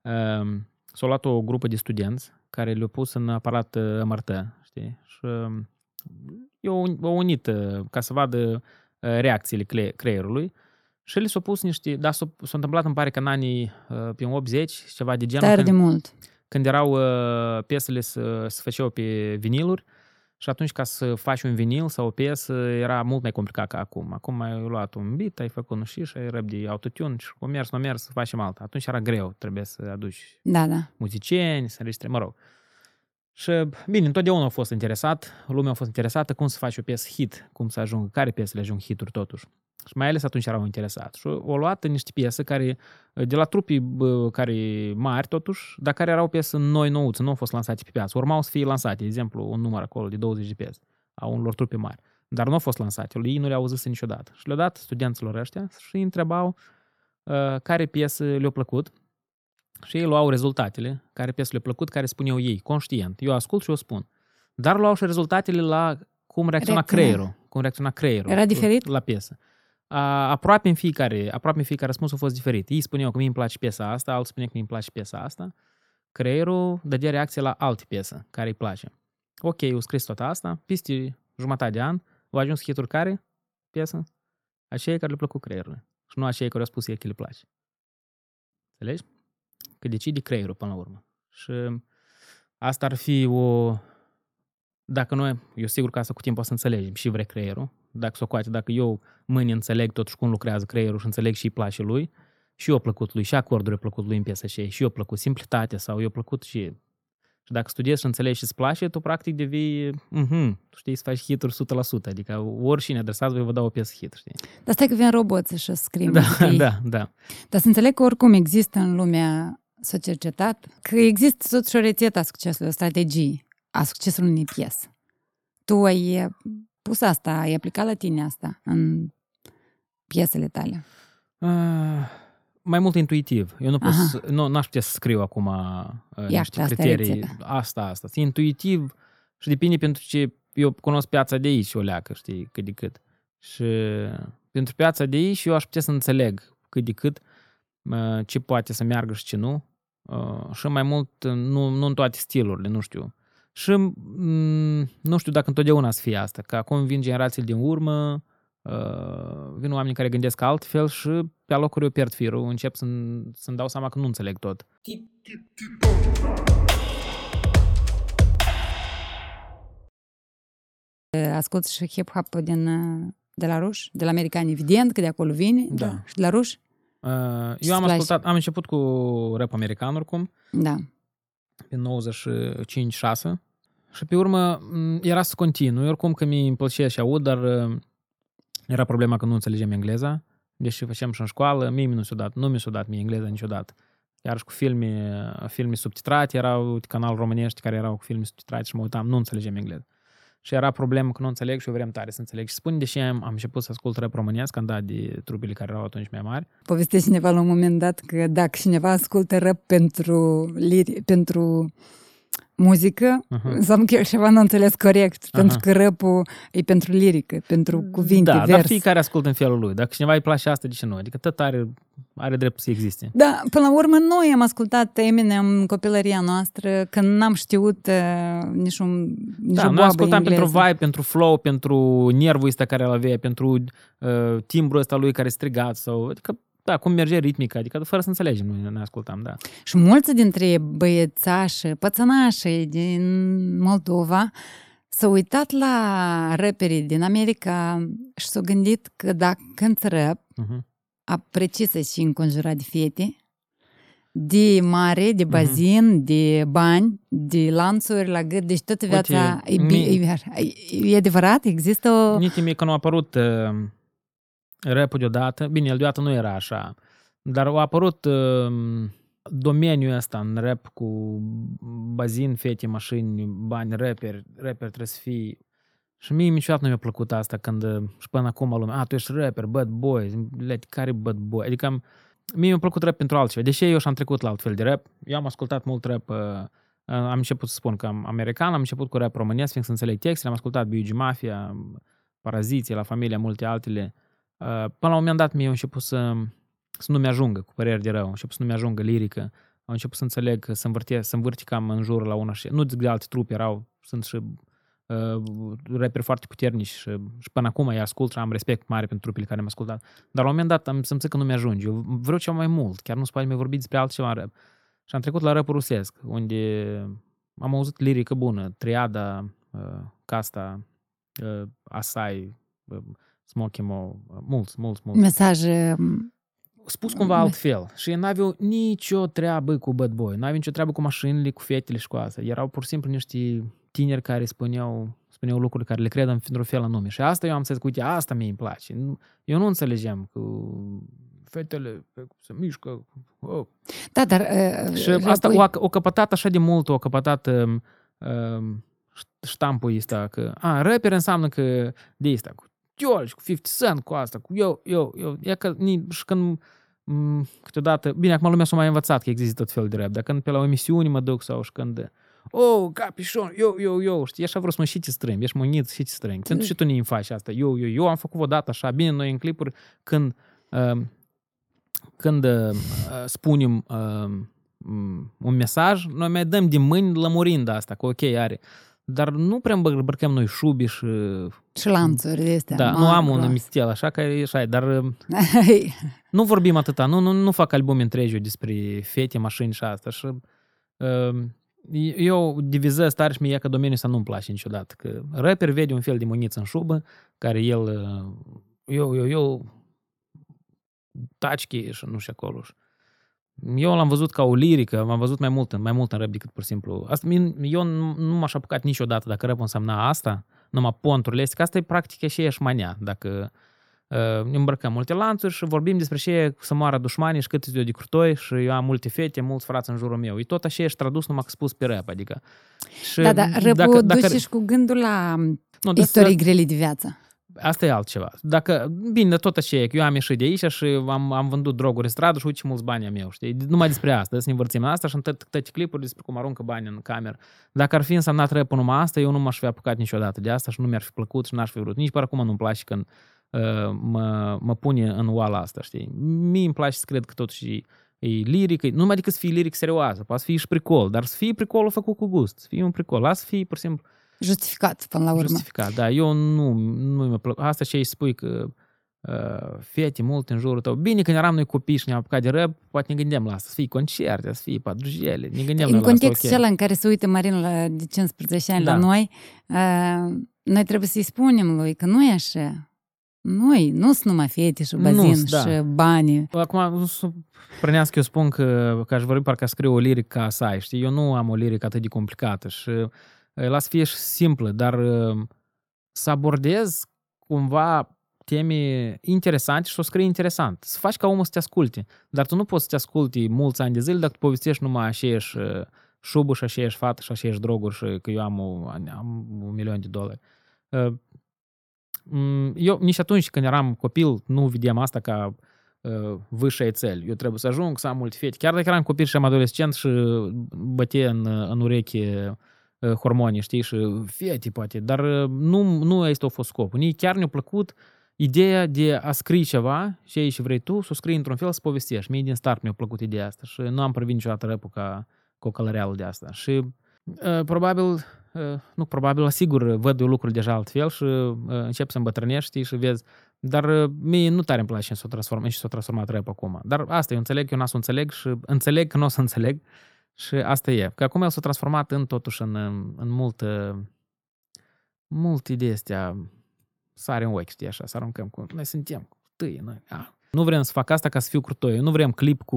Um, s-a luat o grupă de studenți care le-au pus în aparat uh, MRT, știi? Și um, eu au unit uh, ca să vadă uh, reacțiile creierului și li s-au pus niște, da, s-a, s-a întâmplat, îmi pare că în anii prin 80, ceva de genul. Tare de mult. Când erau piesele să se făceau pe viniluri, și atunci ca să faci un vinil sau o piesă era mult mai complicat ca acum. Acum ai luat un beat, ai făcut un și ai răb de autotune și cu mers, nu mers, să facem alta. Atunci era greu, trebuie să aduci da, da. muzicieni, să înregistre, mă rog. Și bine, întotdeauna a fost interesat, lumea a fost interesată cum să faci o piesă hit, cum să ajungă, care piesele ajung hituri totuși. Și mai ales atunci erau interesat. Și o luat niște piese care, de la trupii care mari totuși, dar care erau piese noi nouți, nu au fost lansate pe piață. Urmau să fie lansate, de exemplu, un număr acolo de 20 de piese a unor trupe mari. Dar nu au fost lansate, ei nu le-au auzit niciodată. Și le-au dat studenților ăștia și îi întrebau uh, care piesă le-a plăcut și ei luau rezultatele, care piesă le-a plăcut, care spuneau ei, conștient. Eu ascult și eu spun. Dar luau și rezultatele la cum reacționa creierul. Cum reacționa creierul. Era diferit? La piesă aproape în fiecare, aproape în fiecare răspuns a fost diferit. Ei spuneau că mie îmi place piesa asta, alții spuneau că mie îmi place piesa asta. Creierul dădea reacție la alte piesă care îi place. Ok, eu scris tot asta, peste jumătate de an, au ajuns hituri care? Piesă? Aceia care le plăcut creierului. Și nu aceia care au spus ei că le place. Înțelegi? Că decide creierul până la urmă. Și asta ar fi o... Dacă noi, eu sigur că asta cu timpul o să înțelegem și vrei creierul, dacă s-o coate, dacă eu mâine înțeleg totuși cum lucrează creierul și înțeleg și îi place lui, și eu plăcut lui, și acordul plăcut lui în piesa și și eu plăcut simplitatea sau eu plăcut și... Și dacă studiezi și înțelegi și îți place, tu practic devii, mm-hmm, tu știi, să faci hituri 100%, adică oricine adresați, voi vă dau o piesă hit, știi? Dar stai că vin roboți și scrie Da, da, da. Dar să înțeleg că oricum există în lumea s-a cercetat că există totuși o rețetă a succesului, o strategie a succesului unei piese. Tu ai pus asta, ai aplicat la tine asta în piesele tale? Uh, mai mult intuitiv. Eu nu pot să, nu, n-aș putea să scriu acum uh, niște asta criterii. Asta, asta, asta. Intuitiv și depinde pentru ce eu cunosc piața de aici o leacă, știi, cât de cât. Și pentru piața de aici eu aș putea să înțeleg cât de cât uh, ce poate să meargă și ce nu. Uh, și mai mult, nu, nu în toate stilurile, nu știu. Și m- nu știu dacă întotdeauna să fie asta, că acum vin generațiile din urmă, uh, vin oameni care gândesc altfel și pe alocuri eu pierd firul, încep să-mi, să-mi dau seama că nu înțeleg tot. Ascult și hip-hop din, de la ruși, de la americani, evident, că de acolo vine, da. și de la ruși? Uh, eu am ascultat, am început cu rap american oricum. Da pe 95-6 și pe urmă era să continui, oricum că mi îmi plăcea și aud, dar era problema că nu înțelegem engleza, deși făceam și în școală, mie nu s-a dat, nu mi s-a dat mie engleza niciodată. Iar și cu filme, filme subtitrate, erau canal românești care erau cu filme subtitrate și mă uitam, nu înțelegem engleză. Și era problemă că nu înțeleg și eu vrem tare să înțeleg. Și spun de ce am, am început să ascult rap românesc, am dat de trupele care erau atunci mai mari. Povestește cineva la un moment dat că dacă cineva ascultă rap pentru, liri, pentru muzică, uh-huh. înseamnă că el ceva nu înțeles corect, uh-huh. pentru că rap e pentru lirică, pentru cuvinte, da, vers. dar fiecare ascultă în felul lui. Dacă cineva îi place asta, de ce nu? Adică tot are, are drept să existe. Da, până la urmă noi am ascultat Eminem în copilăria noastră, când n-am știut uh, niciun nici Da, noi ascultam engleză. pentru vibe, pentru flow, pentru nervul ăsta care îl avea, pentru uh, timbrul ăsta lui care striga sau... Adică da, cum merge ritmica, adică fără să înțelegem, noi ne ascultam, da. Și mulți dintre băiețași, pățănași din Moldova s-au uitat la răperii din America și s-au gândit că dacă cânti rap, uh-huh. aprecisă și înconjurat de fete, de mare, de mhm. bazin, uh-huh. de bani, de lanțuri la gât, deci toată viața Uite, e, mi... e, e adevărat? Există o... Nici mie că nu a apărut uh, rap deodată. Bine, el deodată nu era așa. Dar a apărut uh, domeniul ăsta în rap cu bazin, fete, mașini, bani, rapper, rapper trebuie să fii... Și mie niciodată nu mi-a plăcut asta când și până acum lumea, a, tu ești rapper, bad boy, care bad boy? Adică mie mi-a plăcut rap pentru altceva. Deși eu și-am trecut la alt fel de rap, eu am ascultat mult rap, uh, am început să spun că am american, am început cu rap românesc, fiindcă să înțeleg textele, am ascultat B.U.G. Mafia, Paraziții, la familia, multe altele. Uh, până la un moment dat mi-a început să, să nu mi-ajungă cu păreri de rău, început să nu mi-ajungă lirică. au început să înțeleg, să învârte, să învârte cam în jur la una și nu zic de alte trupe, erau, sunt și uh, reperi foarte puternici și, și până acum îi ascult și am respect mare pentru trupele care m-au ascultat. Dar la un moment dat am simțit că nu mi-ajunge. Eu vreau ceva mai mult, chiar nu se poate mai vorbi despre altceva în rap. Și am trecut la rap rusesc, unde am auzit lirică bună, triada, uh, casta, uh, asai, uh, Smokimo, mulți, mulți, mulți. Mesaje Spus cumva altfel. Și ei n-aveau nicio treabă cu bad boy, n-aveau nicio treabă cu mașinile, cu fetele și cu asta. Erau pur și simplu niște tineri care spuneau, spuneau lucruri care le cred într-un fel anume. Și asta eu am să zic, uite, asta mi-e place. Eu nu înțelegem cu fetele se mișcă. Oh. Da, dar... Uh, și asta o, o căpătat așa de mult, o căpătat uh, uh, ștampul ăsta, că a, rapper înseamnă că de asta, cu Tiolci, cu 50 Cent, cu asta, cu eu, eu, eu. E că ni, și când m- câteodată, bine, acum lumea s-a mai învățat că există tot fel de rap, dar când pe la o emisiune mă duc sau și când oh, capișon, eu, eu, eu, știi, așa vreau să mă și te strâng, ești mânit și te strâng. Pentru și tu nu faci asta, eu, eu, eu am făcut o dată așa, bine, noi în clipuri, când, uh, când uh, spunem uh, un mesaj, noi mai dăm din mâini lămurind asta, că ok, are dar nu prea îmbrăcăm noi șubiș și... Și lanțuri de astea. Da, nu am un mistel așa, că e așa, dar nu vorbim atâta, nu, nu, nu fac albume întregi despre fete, mașini și asta. Și, uh, eu divizez tare și mie că domeniul să nu-mi place niciodată. Că rapper vede un fel de muniță în șubă, care el, eu, eu, eu, taci și nu știu acolo. Și eu l-am văzut ca o lirică, m-am văzut mai mult, mai mult în rap decât pur și simplu. Asta, eu nu m-aș apucat niciodată dacă rap însemna asta, numai ponturile astea, că asta e practic și ești șmania. Dacă uh, îmbrăcăm multe lanțuri și vorbim despre ce să moară dușmanii și cât de crutoi și eu am multe fete, mulți frați în jurul meu. E tot așa ești tradus numai că spus pe rap, adică. Și da, da, rap dacă, dacă, și cu gândul la nu, istorii grele de viață. Asta e altceva. Dacă, bine, tot așa e, eu am ieșit de aici și am, am vândut droguri în stradă și uite ce mulți bani am eu, știi? Numai despre asta, să ne învârțim asta și în toate clipuri despre cum aruncă bani în cameră. Dacă ar fi însemnat rap numai asta, eu nu m-aș fi apucat niciodată de asta și nu mi-ar fi plăcut și n-aș fi vrut. Nici până acum nu-mi place când uh, mă, mă pune în oala asta, știi? Mie îmi place să cred că totuși e lirică, nu numai decât să fie liric serioasă, poate să fie și pricol, dar să fie pricolul făcut cu gust, să fie un pricol, lasă să fie, pur și simplu, Justificat, până la urmă. Justificat, da. Eu nu, nu mi-a plăcut. Asta ce îi spui că uh, fete mult în jurul tău. Bine, când eram noi copiși și ne-am apucat de rap, poate ne gândeam la asta, să fie concerte, să fie padrujele, ne gândeam în la contextul acela în care se uită Marin la de 15 ani da. la noi, uh, noi trebuie să-i spunem lui că nu e așa. Noi, nu sunt numai fete și bazin nu, da. și bani. Acum, nu să prânească, eu spun că, că aș vorbi parcă scriu o lirică ca să ai, știi? Eu nu am o lirică atât de complicată și las fie și simplă, dar să abordez cumva teme interesante și să o scrii interesant. Să faci ca omul să te asculte. Dar tu nu poți să te asculti mulți ani de zile dacă tu povestești numai aceeași șubă și aceeași fată și aceeași droguri și că eu am, o, am un milion de dolari. Eu nici atunci când eram copil nu vedeam asta ca uh, vâșa țel. Eu trebuie să ajung să am multe fete. Chiar dacă eram copil și am adolescent și bătie în, în ureche hormoni, știi, și fete poate, dar nu, nu este a fost scopul. Nici chiar ne-a plăcut ideea de a scrie ceva și aici vrei tu, să o scrii într-un fel, să povestești. Mie din start mi-a plăcut ideea asta și nu am privit niciodată rap ca, cu călărealul de asta. Și uh, probabil, uh, nu probabil, sigur, văd eu lucruri deja altfel și uh, încep să îmbătrânești și vezi dar mie nu tare îmi place și s-a transformat, și s-a transformat rap acum. Dar asta eu înțeleg, eu n-am să înțeleg și înțeleg că nu o să înțeleg și asta e. Că acum el s-a transformat în totuși în, în multă, multe idei astea sare în ochi, știi, așa, să aruncăm cu... Noi suntem cu tâi, noi... Ah. Nu vrem să fac asta ca să fiu crutoi. Nu vrem clip cu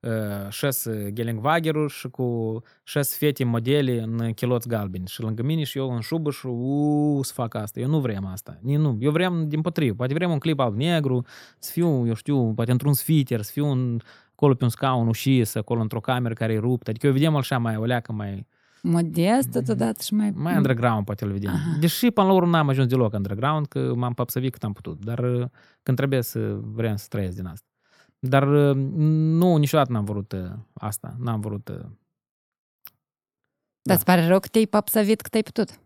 uh, șes Gelenwageruri și cu șes fete modele în chiloți galbeni și lângă mine și eu în șubă și uu, să fac asta. Eu nu vrem asta. Nu. Eu vrem din potrivă. Poate vrem un clip alb-negru, să fiu, eu știu, poate într-un sfiter, să fiu un acolo pe un scaun ușis, acolo într-o cameră care e ruptă. Adică eu vedem așa mai o leacă mai... Modest totodată și mai... Mai underground poate îl vedem. Aha. Deși până la urmă n-am ajuns deloc underground, că m-am papsăvit cât am putut. Dar uh, când trebuie să vrem să trăiesc din asta. Dar uh, nu, niciodată n-am vrut uh, asta. N-am vrut... Da. Dar îți pare rău că te-ai papsăvit cât ai putut?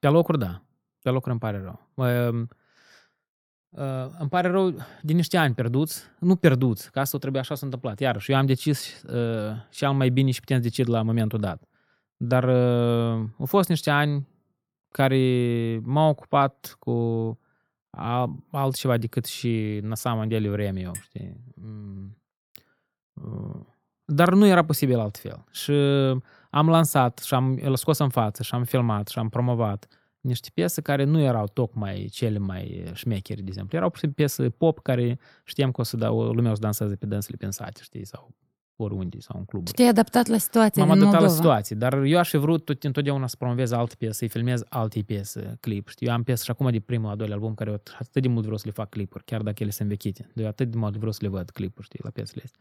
Pe locuri, da. Pe locuri îmi pare rău. Uh, îmi pare rău de niște ani pierduți, nu pierduți, că asta trebuie așa s-a întâmplat. Iarăși, eu am decis uh, cel mai bine și putem să decid la momentul dat. Dar uh, au fost niște ani care m-au ocupat cu a, altceva decât și na samом деле vreme eu, știi? Mm. Uh, dar nu era posibil altfel. Și am lansat și am el scos în față și am filmat și am promovat niște piese care nu erau tocmai cele mai șmecheri, de exemplu. Erau piese pop care știam că o să dau, lumea o să danseze pe dansele pensate, știi, sau oriunde, sau în cluburi. te-ai adaptat la situația M-am din adaptat la Moldova. situații, dar eu aș fi vrut tot, întotdeauna să promovez alte piese, să-i filmez alte piese, clip. Știi, eu am piese și acum de primul, al doilea album, care eu atât de mult vreau să le fac clipuri, chiar dacă ele sunt învechite. Eu atât de mult vreau să le văd clipuri, știi, la piesele astea.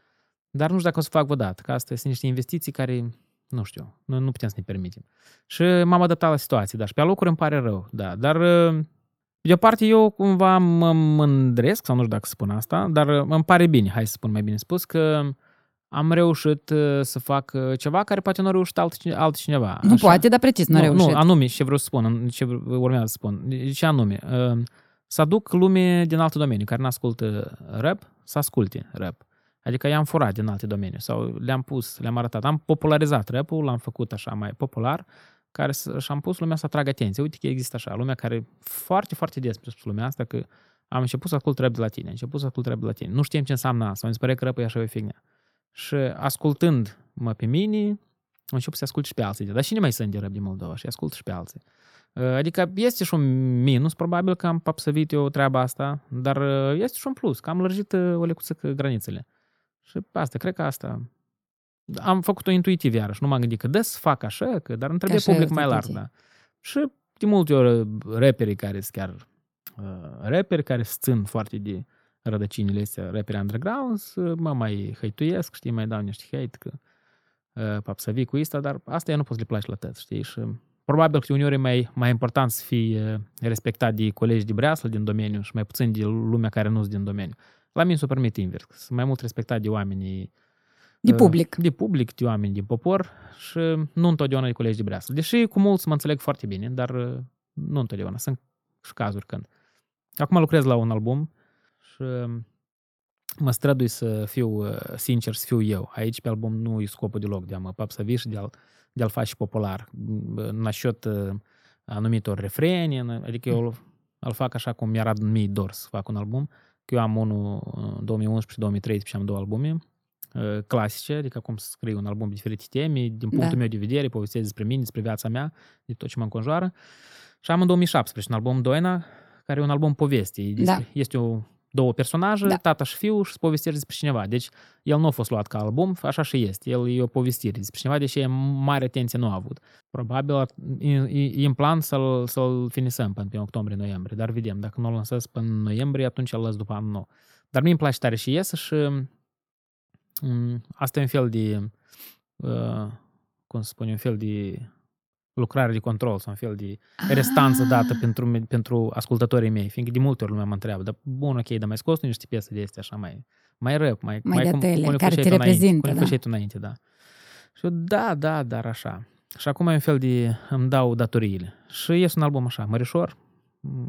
Dar nu știu dacă o să fac vreodată, că astea sunt niște investiții care, nu știu, nu, nu putem să ne permitem. Și m-am adaptat la situații, dar și pe locuri îmi pare rău, da. Dar, de o parte, eu cumva mă mândresc, sau nu știu dacă spun asta, dar îmi pare bine, hai să spun mai bine spus, că am reușit uh, să fac uh, ceva care poate nu a reușit alt, altcineva. Nu poate, dar precis nu, a reușit. Nu, anume, ce vreau să spun, ce urmează să spun. Ce anume? uh, Să aduc lume din alte domenii care nu ascultă rap, să asculte rap. Adică i-am furat din alte domenii sau le-am pus, le-am arătat. Am popularizat rap-ul, l-am făcut așa mai popular, care să, și am pus lumea să atragă atenție. Uite că există așa, lumea care foarte, foarte des spus lumea asta că am început să ascult rap de la tine, am început să ascult rap de la tine. Nu știam ce înseamnă asta, mi se pare că rap e așa o fignia. Și ascultând-mă pe mine, am început să ascult și pe alții. Dar cine mai sunt de rap din Moldova? Și ascult și pe alții. Adică este și un minus, probabil, că am papsăvit eu treaba asta, dar este și un plus, că am lărgit o lecuță granițele. Și asta, cred că asta... Am făcut-o intuitiv iarăși, nu m-am gândit că des fac așa, că, dar îmi trebuie așa public e mai larg, da. Și de multe ori rapperii care sunt chiar uh, rapperi care se țin foarte de rădăcinile astea, rapperi underground, mă mai hăituiesc, știi, mai dau niște hate, că uh, pap să vii cu asta, dar asta eu nu poți să le place la tăți, știi, și probabil că uneori e mai, mai important să fii uh, respectat de colegi de breaslă din domeniu și mai puțin de lumea care nu sunt din domeniu. La mine s-o permit invers, sunt mai mult respectat de oamenii De public. de public, de oameni din popor și nu întotdeauna de colegi de breaslă. Deși cu mulți mă înțeleg foarte bine, dar uh, nu întotdeauna. Sunt și cazuri când. Acum lucrez la un album și um, mă strădui să fiu uh, sincer, să fiu eu. Aici pe album nu e scopul deloc de a mă pap să vii și de a-l, de a face popular. Nașot uh, anumitor refreni, adică eu îl fac așa cum mi-a mie dor să fac un album. Că eu am unul 2011 și 2013 am două albume clasice, adică cum să scriu un album pe diferite teme, din punctul Da. meu de vedere, povestesc despre mine, despre viața mea, de tot ce mă înconjoară. Și am în 2017 un album Doina, care e un album poveste. E Despre, Este o, două personaje, Da. tataș și fiuș, și povestiri despre cineva. Deci el nu a fost luat ca album, așa și este. El e o povestire despre cineva, deși e mare atenție nu a avut. Probabil e, e, e în plan să-l, să-l finisăm până pe octombrie-noiembrie, dar vedem. Dacă nu l lansez până în noiembrie, atunci îl las după anul nou. Dar mie îmi place tare și iese și Mm, Asta e un fel de, uh, cum să spun, un fel de lucrare de control sau un fel de restanță dată pentru, pentru ascultătorii mei, fiindcă de multe ori lumea mă întreabă, dar bun, ok, dar mai scos tu niște piese de astea așa mai, mai rap, mai, Mai cum, de-atele, cum le care făceai te tu înainte, reprezintă, cum le da. făceai tu înainte, da. Și eu, da, da, dar așa. Și acum e un fel de, îmi dau datoriile. Și ies un album așa, mărișor,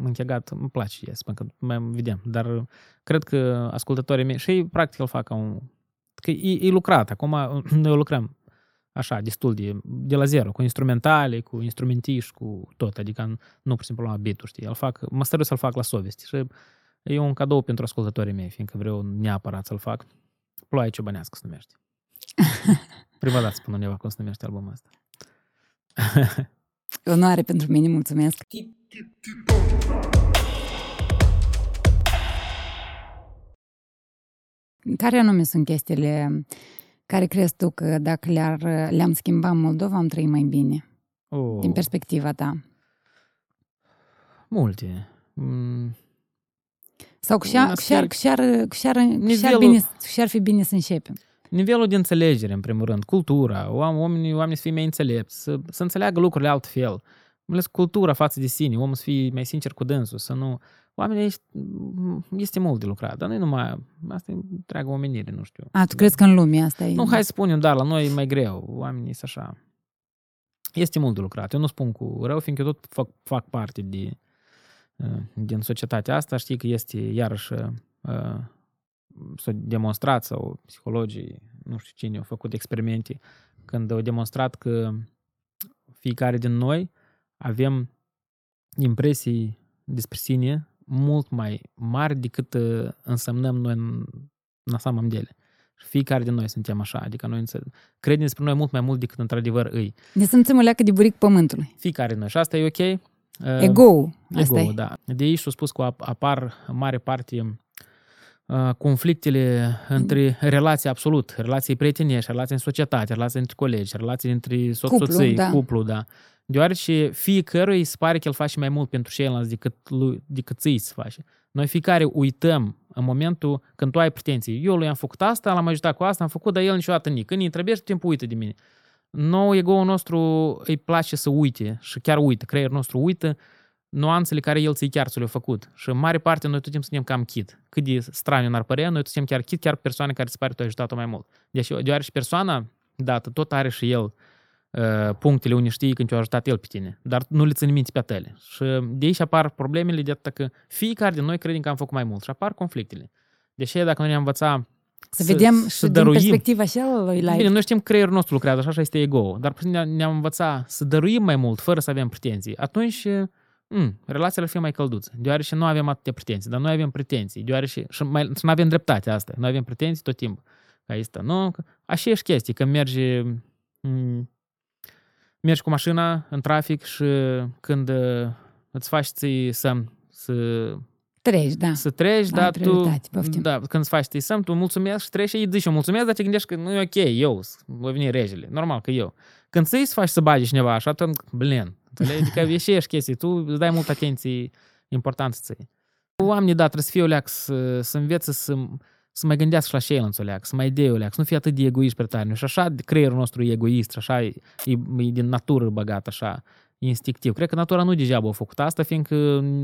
închegat, îmi place să ies, pentru că mai vedem, dar cred că ascultătorii mei, și ei practic îl fac ca un, că e, e lucrat, acum noi lucrăm așa, destul de, de la zero, cu instrumentale, cu instrumentiști, cu tot, adică nu pur și simplu la beat știi, îl fac, mă stăruiesc să-l fac la sovesti și e un cadou pentru ascultătorii mei, fiindcă vreau neapărat să-l fac. Ploaie ciobănească se numește. Prima dată spun undeva cum se numește albumul ăsta. Onoare pentru mine, mulțumesc. Care anume sunt chestiile care crezi tu că dacă le-ar, le-am schimbat în Moldova, am trăit mai bine, Oh, din perspectiva ta? multe. Mm, Sau că și-ar, Una și-ar, să și-ar, și-ar, și-ar, Nivelul- bine, și-ar fi bine să începem. nivelul de înțelegere, în primul rând, cultura, oam- oamenii, oamenii să fie mai înțelepți, să, să înțeleagă lucrurile altfel, mai ales cultura față de sine, omul să fie mai sincer cu dânsul, să nu... Oamenii este, este mult de lucrat, dar nu e numai... Asta e întreaga omenire, nu știu. A, tu crezi că în lumea asta e... Nu, hai să spunem, dar la noi e mai greu. Oamenii sunt așa. Este mult de lucrat. Eu nu spun cu rău, fiindcă eu tot fac, fac parte de, din societatea asta, știi că este iarăși uh, s-a demonstrat sau psihologii, nu știu cine, au făcut experimente când au demonstrat că fiecare din noi avem impresii despre sine mult mai mari decât însemnăm noi în, în samam dele. Fiecare din noi suntem așa, adică noi credem despre noi mult mai mult decât într-adevăr îi. Ne simțim o leacă de buric pământului. Fiecare din noi. Și asta e ok. Ego. Asta Ego, da. De aici s-a spus că apar în mare parte conflictele între relații absolut, relații prietenești, relații în societate, relații între colegi, relații între soț-soții, da. cuplu, da. Deoarece fiecare îi se pare că el face mai mult pentru ceilalți decât, lui, decât ți se face. Noi fiecare uităm în momentul când tu ai pretenții. Eu lui am făcut asta, l-am ajutat cu asta, am făcut, dar el niciodată nici. Când îi întrebești, timpul uită de mine. Nou ego nostru îi place să uite și chiar uită, creierul nostru uită nuanțele care el ți chiar ți le-a făcut. Și în mare parte noi tot suntem cam chit. Cât de straniu n-ar părea, noi suntem chiar chit, chiar persoane care se pare tu ajutat-o mai mult. Deci, deoarece persoana, dată, tot are și el uh, punctele unde știi când te-a ajutat el pe tine, dar nu le ține minte pe tale. Și de aici apar problemele de atât că fiecare din noi credem că am făcut mai mult și apar conflictele. Deși dacă noi ne-am învățat să, să vedem să, și dăruim. din perspectiva celălalt. Bine, noi știm că creierul nostru lucrează, așa, așa este ego, dar ne-am învățat să dăruim mai mult, fără să avem pretenții. Atunci mm, relațiile ar fi mai călduțe, deoarece nu avem atâtea pretenții, dar noi avem pretenții, deoarece și, mai, și nu avem dreptate asta, noi avem pretenții tot timpul. Ca asta, nu? Așa ești chestii, că mergi, mm, mergi cu mașina în trafic și când uh, îți faci ții să, să Treci, da. Să treci, da, tu, da, când îți faci ții tu mulțumesc și treci și îi zici eu mulțumesc, dar te gândești că nu e ok, eu, voi veni regele, normal că eu. Când ți să faci să bagi cineva așa, atunci, blin, Înțelegi? Adică ieșești chestii, tu îți dai multă atenție importanță ție. Oamenii, da, trebuie să fie o leac, să, să învețe să, să mai gândească și la ceilalți o leac, să mai dea o leac, să nu fie atât de egoist pe tare. Și așa creierul nostru e egoist, așa e, e, e din natură băgat, așa instinctiv. Cred că natura nu degeaba a făcut asta, fiindcă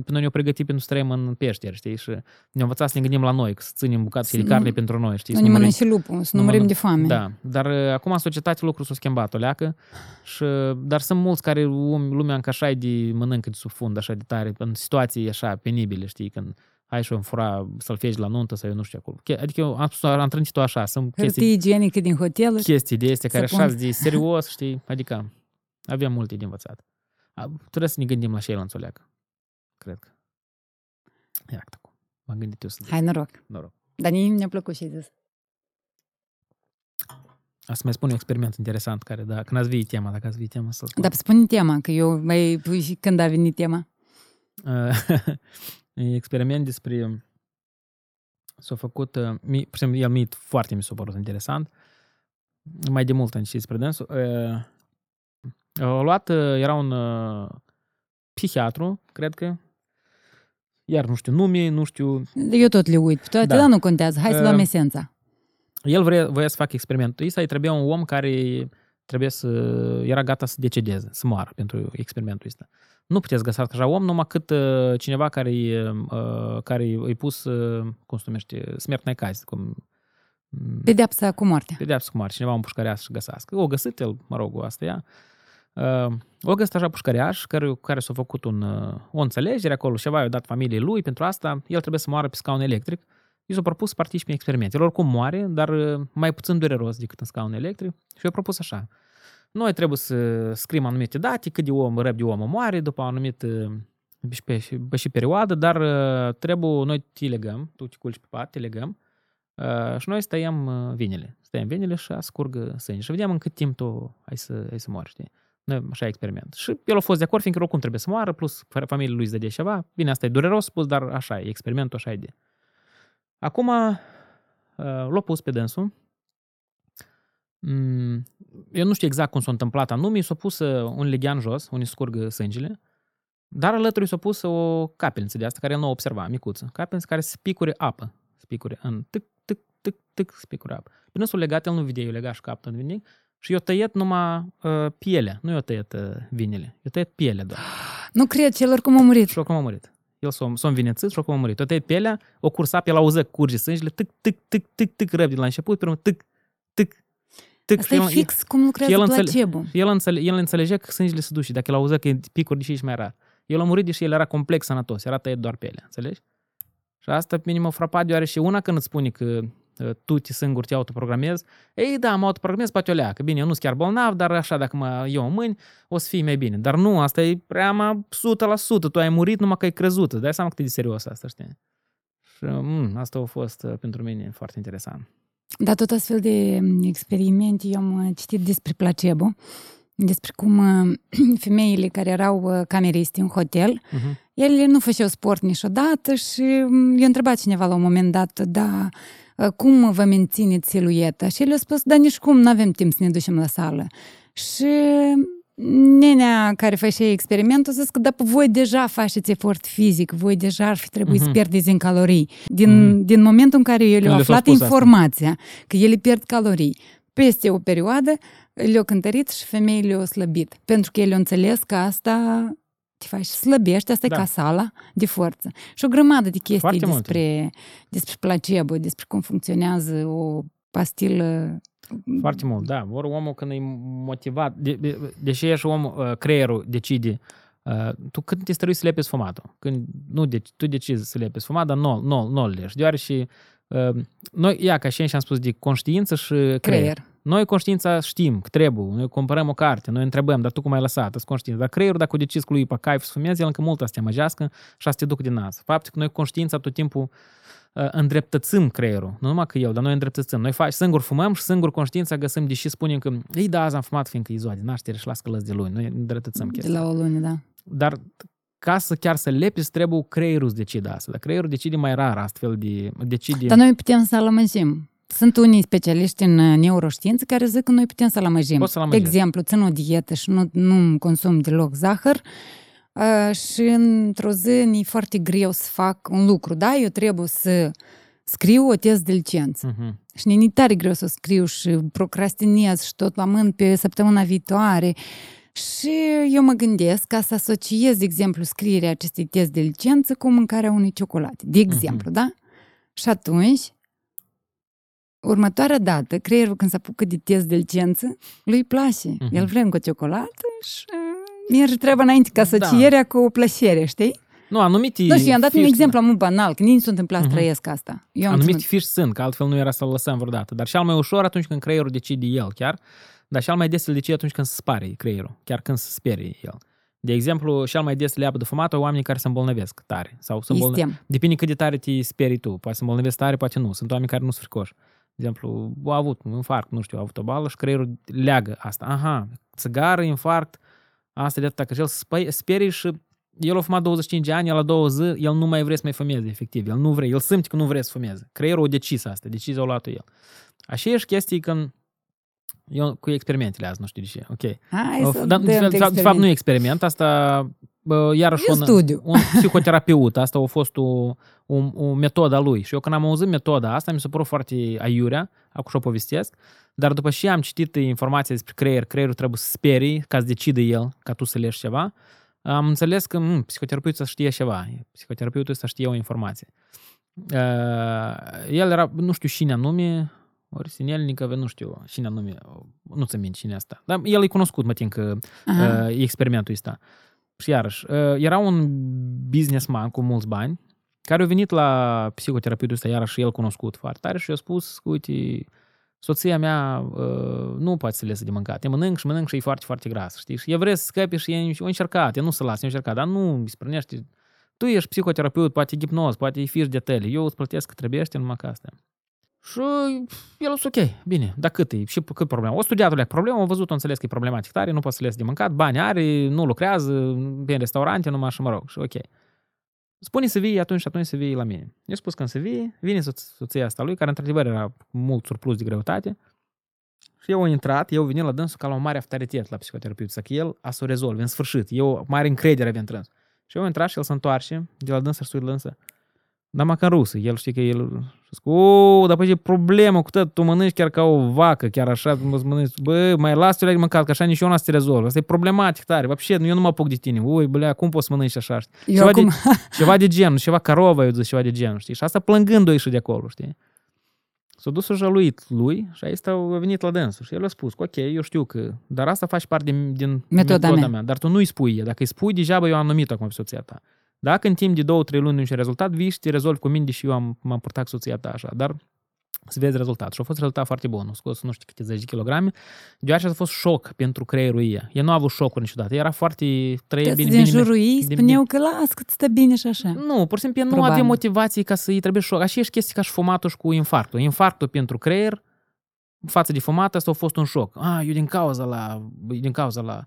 pe noi ne-au pregătit pentru să trăim în peșteri, știi? Și ne-au învățat să ne gândim la noi, să ținem bucate de carne pentru noi, știi? Nu ne mănânci și lupul, să nu murim de foame. Da, dar uh, acum în societate lucrul s-a schimbat o leacă, și, dar sunt mulți care lumea încă așa de mănâncă de sub fund, așa de tare, în situații așa penibile, știi? Când hai și o fura să-l fegi la nuntă sau eu nu știu acolo. Adică eu am, am trântit-o așa. Sunt chestii, igienică din hotel. Chestii de astea care așa de serios, știi? Adică avem multe de învățat. Trebuie să ne gândim la ceilalți o leacă. Cred că. Iată acum. M-am gândit eu să Hai, noroc. Noroc. Dar nici mi-a plăcut ce ai zis. Asta mai spun un experiment interesant care, da, când ați venit tema, dacă ați venit tema să spun. Dar spune tema, că eu mai când a venit tema. experiment despre s-a făcut, uh, mi, por exemplu, el mi foarte mi s-a părut interesant, mai de mult am citit despre dânsul, uh, au luat, uh, era un uh, psihiatru, cred că, iar nu știu nume, nu știu... Eu tot le uit, toate, da. dar nu contează, hai să luăm uh, esența. El vrea, voia să facă experimentul ăsta, îi trebuia un om care trebuie să, era gata să decedeze, să moară pentru experimentul ăsta. Nu puteți găsi așa om, numai cât uh, cineva care, uh, care îi pus, uh, cum se numește, smertnai caz, cum Pedeapsa cu moartea. Pedeapsa cu moartea. Cineva un pușcărească și găsească. O găsit el, mă rog, asta ea. Uh, o găsit așa pușcăreaș care, care s-a făcut un, uh, o înțelegere acolo, ceva i-a dat familiei lui, pentru asta el trebuie să moară pe scaun electric. I s-a propus să participe în experimente. El oricum moare, dar uh, mai puțin dureros decât în scaun electric și i-a propus așa. Noi trebuie să scriem anumite date, cât de om, răb de om moare, după o anumită pe, pe și perioadă, dar trebuie, noi te legăm, tu te culci pe pat, te legăm, și noi stăiem vinele. Stăiem vinele și ascurg sânge. Și vedem în cât timp tu ai să, ai să mori, știi? Așa experiment. Și el a fost de acord, fiindcă oricum trebuie să moară, plus familia lui îți dădea ceva. Bine, asta e dureros spus, dar așa e, experimentul așa e de. Acum uh, l-a pus pe dânsul. Mm, eu nu știu exact cum s-a întâmplat anume, s-a pus uh, un leghean jos, unde scurg sângele, dar alături s-a pus o capelniță de asta, care el nu observa, micuță. Capelniță care spicure apă. Spicure în tic, tic, tic, tic, spicure apă. Bine s-a legat, el nu vedea, eu lega și capul în nimic și eu tăiet numai uh, pielea, nu eu tăiet uh, vinele, eu tăiet pielea doar. Nu cred, și el oricum a murit. Și oricum a murit. El s-a, s-a învinețit și oricum a murit. Eu tăiet pielea, o cursa pe el auză curge sângele, tic, tic, tic, tic, tic, răb de la început, pe urmă, tic, tic, tic. Asta e fix cum lucrează el placebo. Înțele, el, înțele, el înțelegea că sângele se duce, dacă el auză că e picuri de și mai rar. El a murit deși el era complex sănătos, era tăiat doar pielea, înțelegi? Și asta pe mine m-a frapat, deoarece una când îți spune că uh, tu te singur te autoprogramezi, ei da, mă autoprogramez, poate o leacă. Bine, eu nu sunt chiar bolnav, dar așa, dacă mă iau în mâini, o să fie mai bine. Dar nu, asta e prea 100%, tu ai murit numai că ai crezut. Dai seama cât e de serios asta, știi? Și mm, asta a fost uh, pentru mine foarte interesant. Da, tot astfel de mm, experimente, eu am citit despre placebo, despre cum uh, femeile care erau uh, cameristi în hotel, uh-huh. ele nu făceau sport niciodată și mm, i-a întrebat cineva la un moment dat, da, cum vă mențineți silueta? Și el a spus, da, nici cum, nu avem timp să ne ducem la sală. Și nenea care face experimentul zis că da, voi deja faceți efort fizic, voi deja ar fi trebuit uh-huh. să pierdeți în calorii. Din, uh-huh. din momentul în care el a aflat informația asta. că ele pierd calorii, peste o perioadă le-au cântărit și femeile le-au slăbit. Pentru că ele au înțeles că asta te faci slăbești, asta da. e ca sala de forță. Și o grămadă de chestii despre, despre placebo, despre cum funcționează o pastilă foarte mult, da. Vor omul când e motivat, de, de, deși ești om, uh, creierul decide Uh, tu când te străui să lepezi fumatul? Când, nu, de, tu decizi să lepezi fumat, dar nu, nu, nu leși. Deoarece uh, noi, ia, ca și am spus, de conștiință și creier. creier. Noi conștiința știm că trebuie, noi cumpărăm o carte, noi întrebăm, dar tu cum ai lăsat, îți conștiință. Dar creierul, dacă o decizi cu lui pe caif să fumezi, el încă mult să te amăgească și să te duc din nas. Faptul că noi conștiința tot timpul Uh, îndreptățim creierul. Nu numai că eu, dar noi îndreptățim. Noi faci, singur fumăm și singur conștiința găsim, deși spunem că ei da, azi am fumat fiindcă e ziua de naștere și las călăți de luni. Noi îndreptățim chestia. De la o lună, da. Dar ca să chiar să lepi, trebuie creierul să decide asta. Dar creierul decide mai rar astfel de... Decide... Dar noi putem să lămăjim. Sunt unii specialiști în uh, neuroștiință care zic că noi putem să lămăjim. De exemplu, țin o dietă și nu, nu consum deloc zahăr și într-o zi e foarte greu să fac un lucru, da? Eu trebuie să scriu o test de licență. Uh-huh. Și ne tare greu să scriu și procrastinez și tot la mân pe săptămâna viitoare. Și eu mă gândesc ca să asociez, de exemplu, scrierea acestui test de licență cu mâncarea unui ciocolate. De exemplu, uh-huh. da? Și atunci, următoarea dată, creierul când se apucă de test de licență, lui place. Uh-huh. El vrea încă o ciocolată și merge treaba înainte ca asocierea da. cu plăcere, știi? Nu, anumite Nu știu, i-am dat un exemplu mult banal, că nici nu s-a întâmplat să uh-huh. trăiesc asta. Eu anumite ținut... fiși sunt, că altfel nu era să-l lăsăm vreodată. Dar cel mai ușor atunci când creierul decide el chiar, dar cel mai des îl decide atunci când se spare creierul, chiar când se sperie el. De exemplu, cel mai des le apă de fumat oamenii care se îmbolnăvesc tare. Sau se îmbolnăvesc. Depinde cât de tare te sperii tu. Poate se îmbolnăvesc tare, poate nu. Sunt oameni care nu sunt fricoși. De exemplu, au avut un infarct, nu știu, au avut o bală și creierul leagă asta. Aha, țigară, infarct, Asta de atâta, că el sperie și el a fumat 25 de ani, el la două zi, el nu mai vrea să mai fumeze, efectiv. El nu vrea, el simte că nu vrea să fumeze. Creierul a decis asta, decizia a luat el. Așa ești chestii când eu cu experimentele azi, nu știu de ce. Ok. Hai of, dar, de, de, fapt, de fapt, nu e experiment, asta bă, iarăși un, studiu. un psihoterapeut, asta a fost o, o, o metodă a lui. Și eu când am auzit metoda asta, mi s-a părut foarte aiurea, acum și-o povestesc, dar după ce am citit informația despre creier, creierul trebuie să sperii ca să decide el, ca tu să leși ceva, am înțeles că m, psihoterapeutul să știe ceva, psihoterapeutul să știe o informație. Uh, el era, nu știu cine anume, ori Sinelnică, nu știu cine anume, nu ți minte cine asta. Dar el e cunoscut, mă tin că uh, experimentul ăsta. Și iarăși, uh, era un businessman cu mulți bani, care a venit la psihoterapeutul ăsta, iarăși el cunoscut foarte tare și a spus, uite, soția mea uh, nu poate să lese de mâncat. E mănânc și mănânc și e foarte, foarte gras, știi? Și e vrea să scape și e o încercat, e nu să lasă, e încercat, dar nu îi sprânește. Tu ești psihoterapeut, poate hipnoz, poate fiș de tele, eu îți plătesc că trebuie numai ca asta. Și el a spus, ok, bine, dar cât e? Și cât problema? O studiat o problemă, a văzut, a înțeles că e problematic tare, nu poate să lese de mâncat, bani are, nu lucrează, pe în restaurante, numai și mă rog, și ok. Spune să vii atunci și atunci să vii la mine. Eu spus când să vii, vine soția asta lui, care într-adevăr era mult surplus de greutate. Și eu am intrat, eu venit la dânsul ca la un mare autoritet la psihoterapeut, să că el a să o rezolve în sfârșit. Eu mare încredere avea în Și eu am intrat și el se întoarce de la dânsul și dânsă. Dar mă în rusă. El știe că el... O, dar păi e problemă cu tot, tu mănânci chiar ca o vacă, chiar așa, mă mănânci, bă, mai las tu mâncat, că așa nici eu nu să te rezolv. Asta e problematic tare. Вообще, eu nu mă apuc de tine. Ui, bălea, cum poți să mănânci așa? Eu ceva, acum... de, ceva de genul, ceva carovă, eu zic, ceva de genul, știi? Și asta plângând-o ieși de acolo, știi? S-a dus și jăluit lui și aici a venit la dânsul și el a spus că ok, eu știu că, dar asta faci parte din, din Metoda metoda mea. mea. Dar tu nu-i spui, dacă îi spui, degeaba eu am numit acum pe soția ta. Dacă în timp de două, trei luni nu e rezultat, vii și te rezolvi cu mine, deși eu am, m-am purtat cu soția ta așa. Dar să vezi rezultat. Și a fost rezultat foarte bun. A scos nu știu câte zeci de kilograme. Deoarece a fost șoc pentru creierul ei. El nu a avut șocuri niciodată. Era foarte trăie Toți bine, din bine, jurul ei bine- spuneau că las că ți stă bine și așa. nu, pur și simplu nu Probabil. avea motivații ca să îi trebuie șoc. Așa ești chestii ca și fumatul și cu infarctul. Infarctul pentru creier, față de fumat, asta a fost un șoc. Ah, eu din cauza la, din cauza la uh,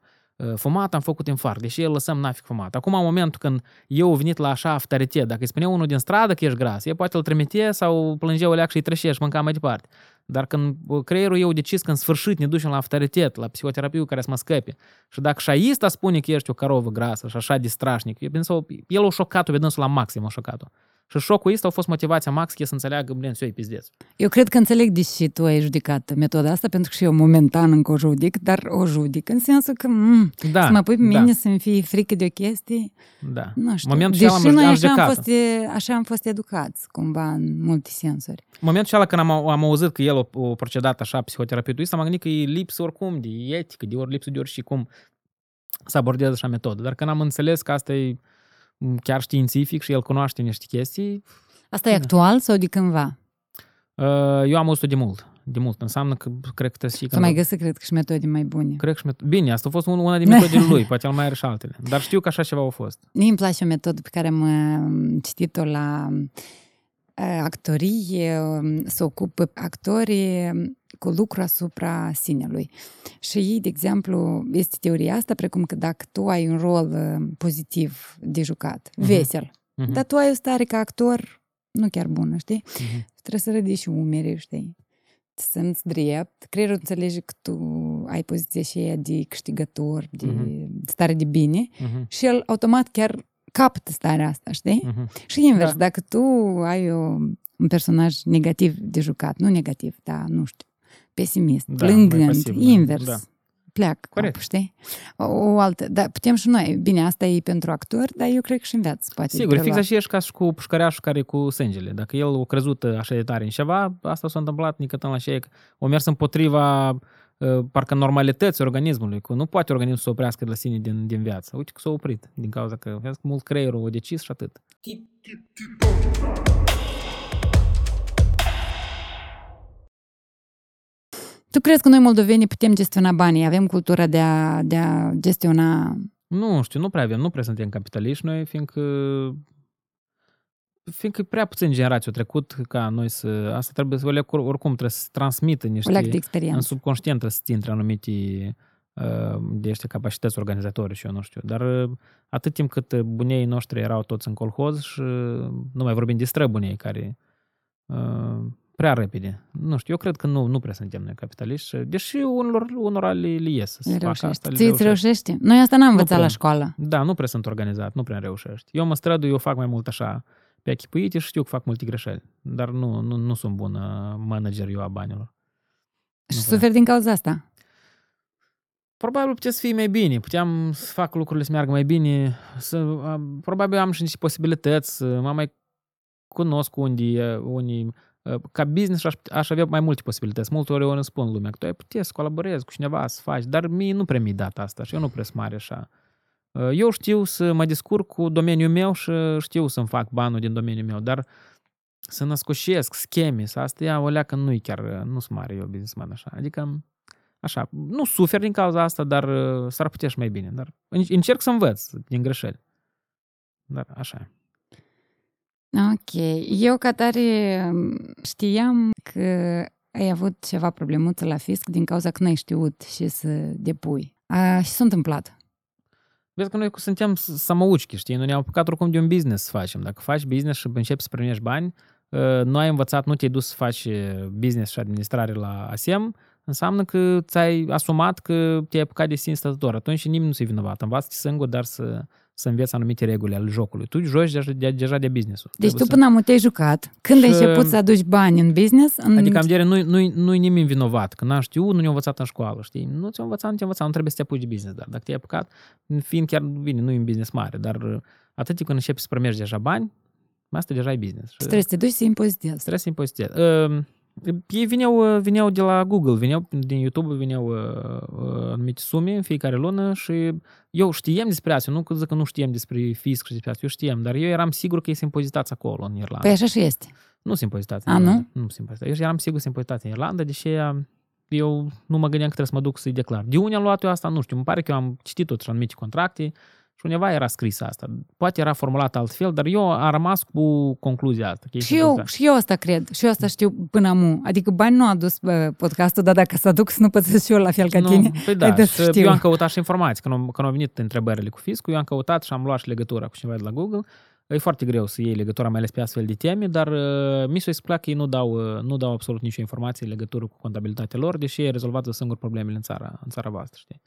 fumat am făcut infarct, deși el lăsăm nafic fumat. Acum, în momentul când eu au venit la așa autoritet, dacă îi spunea unul din stradă că ești gras, el poate îl trimite sau plângea o leac și îi trășea și mânca mai departe. Dar când uh, creierul eu decis că în sfârșit ne ducem la autoritet, la psihoterapie care să mă scăpe, și dacă șaista spune că ești o carovă grasă și așa de strașnic, eu pensau, el a șocat-o pe dânsul la maxim, a șocat-o. Și șocul ăsta a fost motivația max că să înțeleagă, blin, eu pizdeț. Eu cred că înțeleg de ce tu ai judecat metoda asta, pentru că și eu momentan încă o judic, dar o judic în sensul că mm, Da, să mă pui pe da, mine să-mi fie frică de o chestie, da. nu știu. Momentul Deși ăla am- noi am așa am, judecat-o. fost, e- așa am fost educați, cumva, în multe sensuri. În momentul ăla când am, am auzit că el a, a procedat așa psihoterapeutul ăsta, m-am gândit că e lipsă oricum de etică, de ori lipsă de ori și cum să abordeze așa metodă. Dar când am înțeles că asta e m, chiar științific și el cunoaște niște chestii, Asta e Da. actual sau de cândva? uh, eu am auzit de mult. De mult. Înseamnă că cred că trebuie și Să mai găsesc, cred că și metode mai bune. Cred că și met- Bine, asta a fost un- una din metodele lui, poate el mai are și altele. Dar știu că așa ceva a fost. Mie îmi place o metodă pe care am uh, citit-o la uh, actorie, um, să ocupă actorii um, cu lucru asupra sinelui. Și ei, de exemplu, este teoria asta, precum că dacă tu ai un rol uh, pozitiv de jucat, Mhm. vesel, Mhm, dar tu ai o stare ca actor nu chiar bună, știi? mhm. Trebuie să ridici umerii, știi? Să simți drept. Creierul înțelege că tu ai poziția și aia de câștigător, de Mhm. stare de bine Mhm, și el automat chiar capătă starea asta, știi? mhm. Și invers, Da. dacă tu ai o, un personaj negativ de jucat, nu negativ, dar nu știu, pesimist, Da, mai plângând, pasiv, da, invers, da. pleacă Corect. capul, știi? O, o altă, dar putem și noi, bine, asta e pentru actor, dar eu cred că și în viață poate Sigur, fix prelua. așa ești ca și cu pușcăreașul care e cu sângele. Dacă el a crezut așa de tare în ceva, asta s-a întâmplat nicătând la șeie, că o mers împotriva uh, parcă normalității organismului, că nu poate organismul să se oprească de la sine din, din viață. Uite că s-a oprit, din cauza că vezi că mult creierul a decis și atât. Tu crezi că noi moldovenii putem gestiona banii, avem cultura de a, de a gestiona Nu știu, nu prea avem, nu prea suntem capitaliști noi, fiindcă fiindcă prea puțin generații au trecut ca noi să... Asta trebuie să le oricum trebuie să transmită o niște... leac de în experiență. subconștient trebuie să ți intre anumite uh, de ăștia capacități organizatorii și eu nu știu. Dar uh, atât timp cât bunei noștri erau toți în colhoz și uh, nu mai vorbim de străbunei care uh, prea repede. Nu știu, eu cred că nu, nu prea suntem noi capitaliști, și- deși unor, unora le, le ies să Le facă reușești. asta. le Ție îți reușesc. reușește? Noi asta n-am învățat prea. la școală. Da, nu prea sunt organizat, nu prea reușești. Eu mă strădu, eu fac mai mult așa pe achipuite și știu că fac multe greșeli. Dar nu, nu, nu sunt bun uh, manager eu a banilor. Și Nu prea. suferi din cauza asta. Probabil putea să fie mai bine, puteam să fac lucrurile să meargă mai bine, să, am- probabil am și niște posibilități, să mă mai cunosc unde, unii, ca business aș, aș avea mai multe posibilități. Multe ori eu îmi spun lumea că tu ai putea să colaborezi cu cineva, să faci, dar mie nu prea mi-e dat asta și eu nu prea sunt mare așa. Eu știu să mă descurc cu domeniul meu și știu să-mi fac banul din domeniul meu, dar să născoșesc scheme, să asta ia o leacă nu-i chiar, nu sunt mare eu businessman așa. Adică Așa, nu sufer din cauza asta, dar uh, s-ar putea și mai bine. Dar în- încerc să învăț din greșeli. Dar așa. Ok. Eu, ca tare, știam că ai avut ceva problemuță la fisc din cauza că n-ai știut și să depui. A, și s-a întâmplat. Vezi că noi suntem s- samoučki, știi? Noi ne-am apucat oricum de un business să facem. Dacă faci business și începi să primești bani, uh, nu ai învățat, nu te-ai dus să faci uh, business și administrare la ASEM, înseamnă că ți-ai asumat că te-ai apucat de sine stătător. Atunci nimeni nu se vinovat. Învață singur, dar să, să înveți anumite reguli ale jocului. Tu joci deja de, deja de business-ul. Deci Trebuie tu până am te-ai jucat. Când ai Și- început să aduci bani în business, în... Adică am dire, nu, nu, nu-i nimeni vinovat, că n-am știut, nu ne-a învățat în școală, știi? Nu ți-a învățat, nu ți-a învățat, nu trebuie să te apuci de business, dar dacă te-ai apucat, fiind chiar, bine, nu e un business mare, dar uh, atât timp când începi să primești deja bani, asta deja e business. Și trebuie să te duci să impozitezi. Trebuie să impozitezi. Uh, Ei vineau, vineau de la Google, vineau din YouTube, vineau uh, uh, anumite sume în fiecare lună și eu știam despre asta, nu că zic că nu știam despre fisc și despre asta, eu știam, dar eu eram sigur că ei sunt impozitați acolo, în Irlanda. Păi așa și este. Nu sunt impozitați A, în nu? Irlanda. Nu sunt impozitați. Eu eram sigur că sunt impozitați în Irlanda, deși eu nu mă gândeam că trebuie să mă duc să-i declar. De unde am luat eu asta, nu știu. Îmi pare că eu am citit totuși anumite contracte și undeva era scris asta. Poate era formulat altfel, dar eu am rămas cu concluzia asta. că ei Și sunt eu, impozitați. și eu asta cred. Și eu asta știu până amu. Adică bani nu a dus bă, podcastul, dar dacă s-a duc să nu pățesc și eu la fel ca nu, tine. Păi da, Haideți și să știu. eu am căutat și informații. Când au, când au venit întrebările cu fiscul, eu am căutat și am luat și legătura cu cineva de la Google. E foarte greu să iei legătura, mai ales pe astfel de teme, dar uh, mi s-a explicat că ei nu dau, uh, nu dau absolut nicio informație în legătură cu contabilitatea lor, deși ei rezolvat singur problemele în țara, în țara voastră, știi?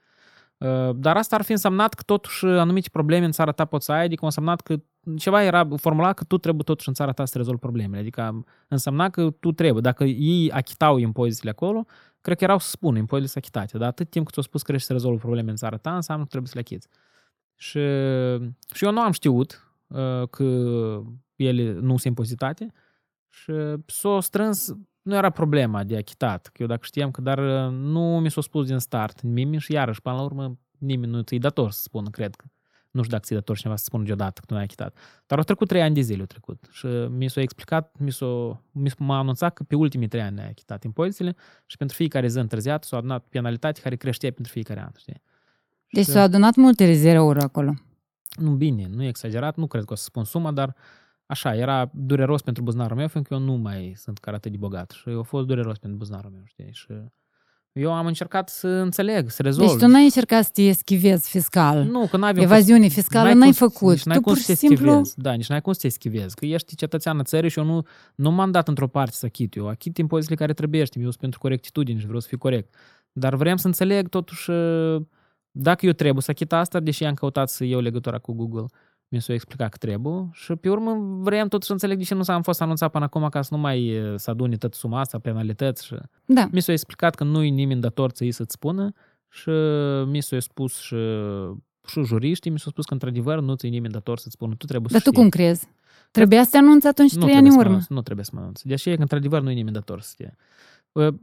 Uh, Dar asta ar fi însemnat că totuși anumite probleme în țara ta poți să ai, adică însemnat că ceva era formulat că tu trebuie totuși în țara ta să rezolvi problemele. Adică însemna că tu trebuie. Dacă ei achitau impozitele acolo, cred că erau să spună impozitele sunt achitate. Dar atât timp cât ți-au spus că ești să rezolvi probleme în țara ta, înseamnă că trebuie să le achiți. Și, și eu nu am știut uh, că ele nu sunt impozitate și s-o strâns, nu era problema de achitat, că eu dacă știam că, dar uh, nu mi s-a spus din start nimeni și iarăși, până la urmă, nimeni nu ți-i dator să spună, cred că. Nu știu dacă ți-i dator cineva să spună deodată că nu ai achitat. Dar au trecut trei ani de zile, au trecut. Și mi s-a explicat, mi s-a, mi s- m-a anunțat că pe ultimii trei ani ai achitat impozitele și pentru fiecare zi întârziat s-a adunat penalitate care creștea pentru fiecare an, știi? Deci Și- s-au adunat multe rezerouri acolo. nu bine, nu e exagerat, nu cred că o să spun suma, dar așa, era dureros pentru buzunarul meu, fiindcă eu nu mai sunt chiar atât de bogat și a fost dureros pentru buzunarul meu, știi? Și eu am încercat să înțeleg, să rezolv. Deci tu n-ai încercat să te eschivezi fiscal. Nu, că n-ai Evaziune fiscală n-ai făcut. Nici n-ai Tu cum pur să te și simplu- eschivezi. Da, nici n-ai cum să te eschivezi. Că ești cetățean în țării și eu nu, nu m-am dat într-o parte să achit. Eu achit impozitele care trebuie. Eu sunt pentru corectitudine și vreau să fiu corect. Dar vrem să înțeleg totuși uh, dacă eu trebuie să achit asta, deși am căutat să iau legătura cu Google, mi s-a explicat că trebuie și pe urmă vrem totuși să înțeleg de ce nu s-a am fost anunțat până acum ca să nu mai uh, să adune tot suma asta, penalități și Da. mi s-a explicat că nu-i nimeni dator să-i să-ți spună și mi s-a spus și, și juriștii mi s-au spus că într-adevăr nu ți-i nimeni dator să-ți spună. Tu trebuie Dar să tu știi. cum crezi? Trebuia să te anunți atunci nu trei ani trebuie în să mă urmă. anunț, nu trebuie să mă anunț. Deși e că într-adevăr nu-i nimeni dator să știe.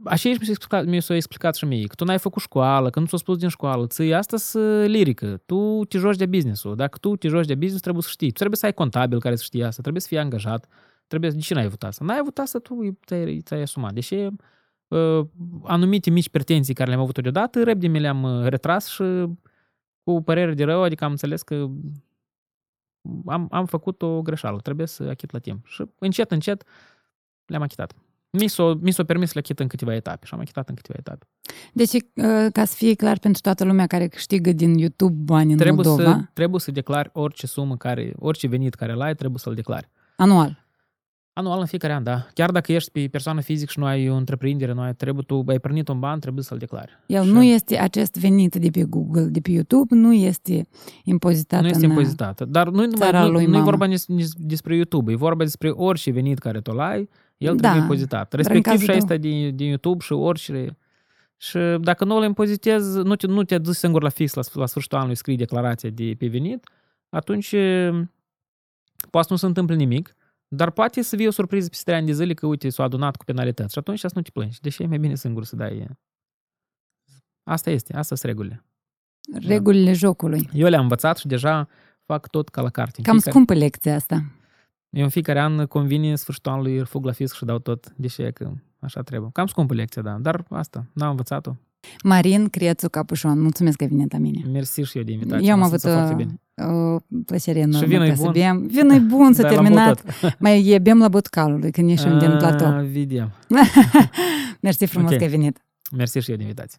Așa mi s-a explicat, mi s-a explicat și mie, că tu n-ai făcut școală, că nu ți-a spus din școală, ți asta să lirică, tu te joci de business-ul. Dacă tu te joci de business, trebuie să știi. Tu trebuie să ai contabil care să știe asta, trebuie să fii angajat. Trebuie, de ce n-ai avut asta? N-ai avut asta, tu ți-ai, ți-ai asumat. Deși uh, anumite mici pretenții care le-am avut deodată, repede mi le-am uh, retras și cu părere de rău, adică am înțeles că am, am făcut o greșeală, trebuie să achit la timp. Și încet, încet le-am achitat. Mi s-a, mi s-a permis să le achit în câteva etape și am achitat în câteva etape. Deci, uh, ca să fie clar pentru toată lumea care câștigă din YouTube bani în Trebuie Moldova, să, trebuie să declari orice sumă care, orice venit care l-ai, trebuie să-l declari. anual. Anual în fiecare an, da. Chiar dacă ești pe persoană fizic și nu ai o întreprindere, nu ai, trebuie, tu ai primit un ban, trebuie să-l declari. El Și nu este acest venit de pe Google, de pe YouTube, nu este impozitat nu este în... impozitată. Dar nu, nu, țara nu, lui nu e mamă. vorba nici, nici despre YouTube, e vorba despre orice venit care tu ai, el Da, trebuie impozitat. în Respectiv cazul și tău- asta din, din YouTube și orice. Și dacă nu îl impozitezi, nu te, nu te duci singur la fix la, la sfârșitul anului, scrii declarația de pe venit, atunci e, poate nu se întâmplă nimic, dar poate să fie o surpriză peste 3 ani de zile că, uite, s-a adunat cu penalități și atunci să nu te plângi. Deși e mai bine singur să dai. Asta este, asta sunt regulile. Regulile jocului. Eu le-am învățat și deja fac tot ca la carte. În Cam fiecare- scumpă lecția asta. Eu în fiecare an convine sfârșitul anului fug la fisc și dau tot, deși e că așa trebuie. Cam scumpă lecția, da, dar asta, n-am învățat-o. Marin Crețu Capușon, mulțumesc că ai venit la mine. Mersi și eu de invitație. Eu am mă avut simt foarte o, bine. o plăcere enormă vinul e ca să bun? bem. Vinul e bun, s-a Dar l-am terminat. băutat. Mai e bem la botcalului când ieșim din platou. Ah, Vedem. Mersi frumos Ok. că ai venit. Mersi și eu de invitație.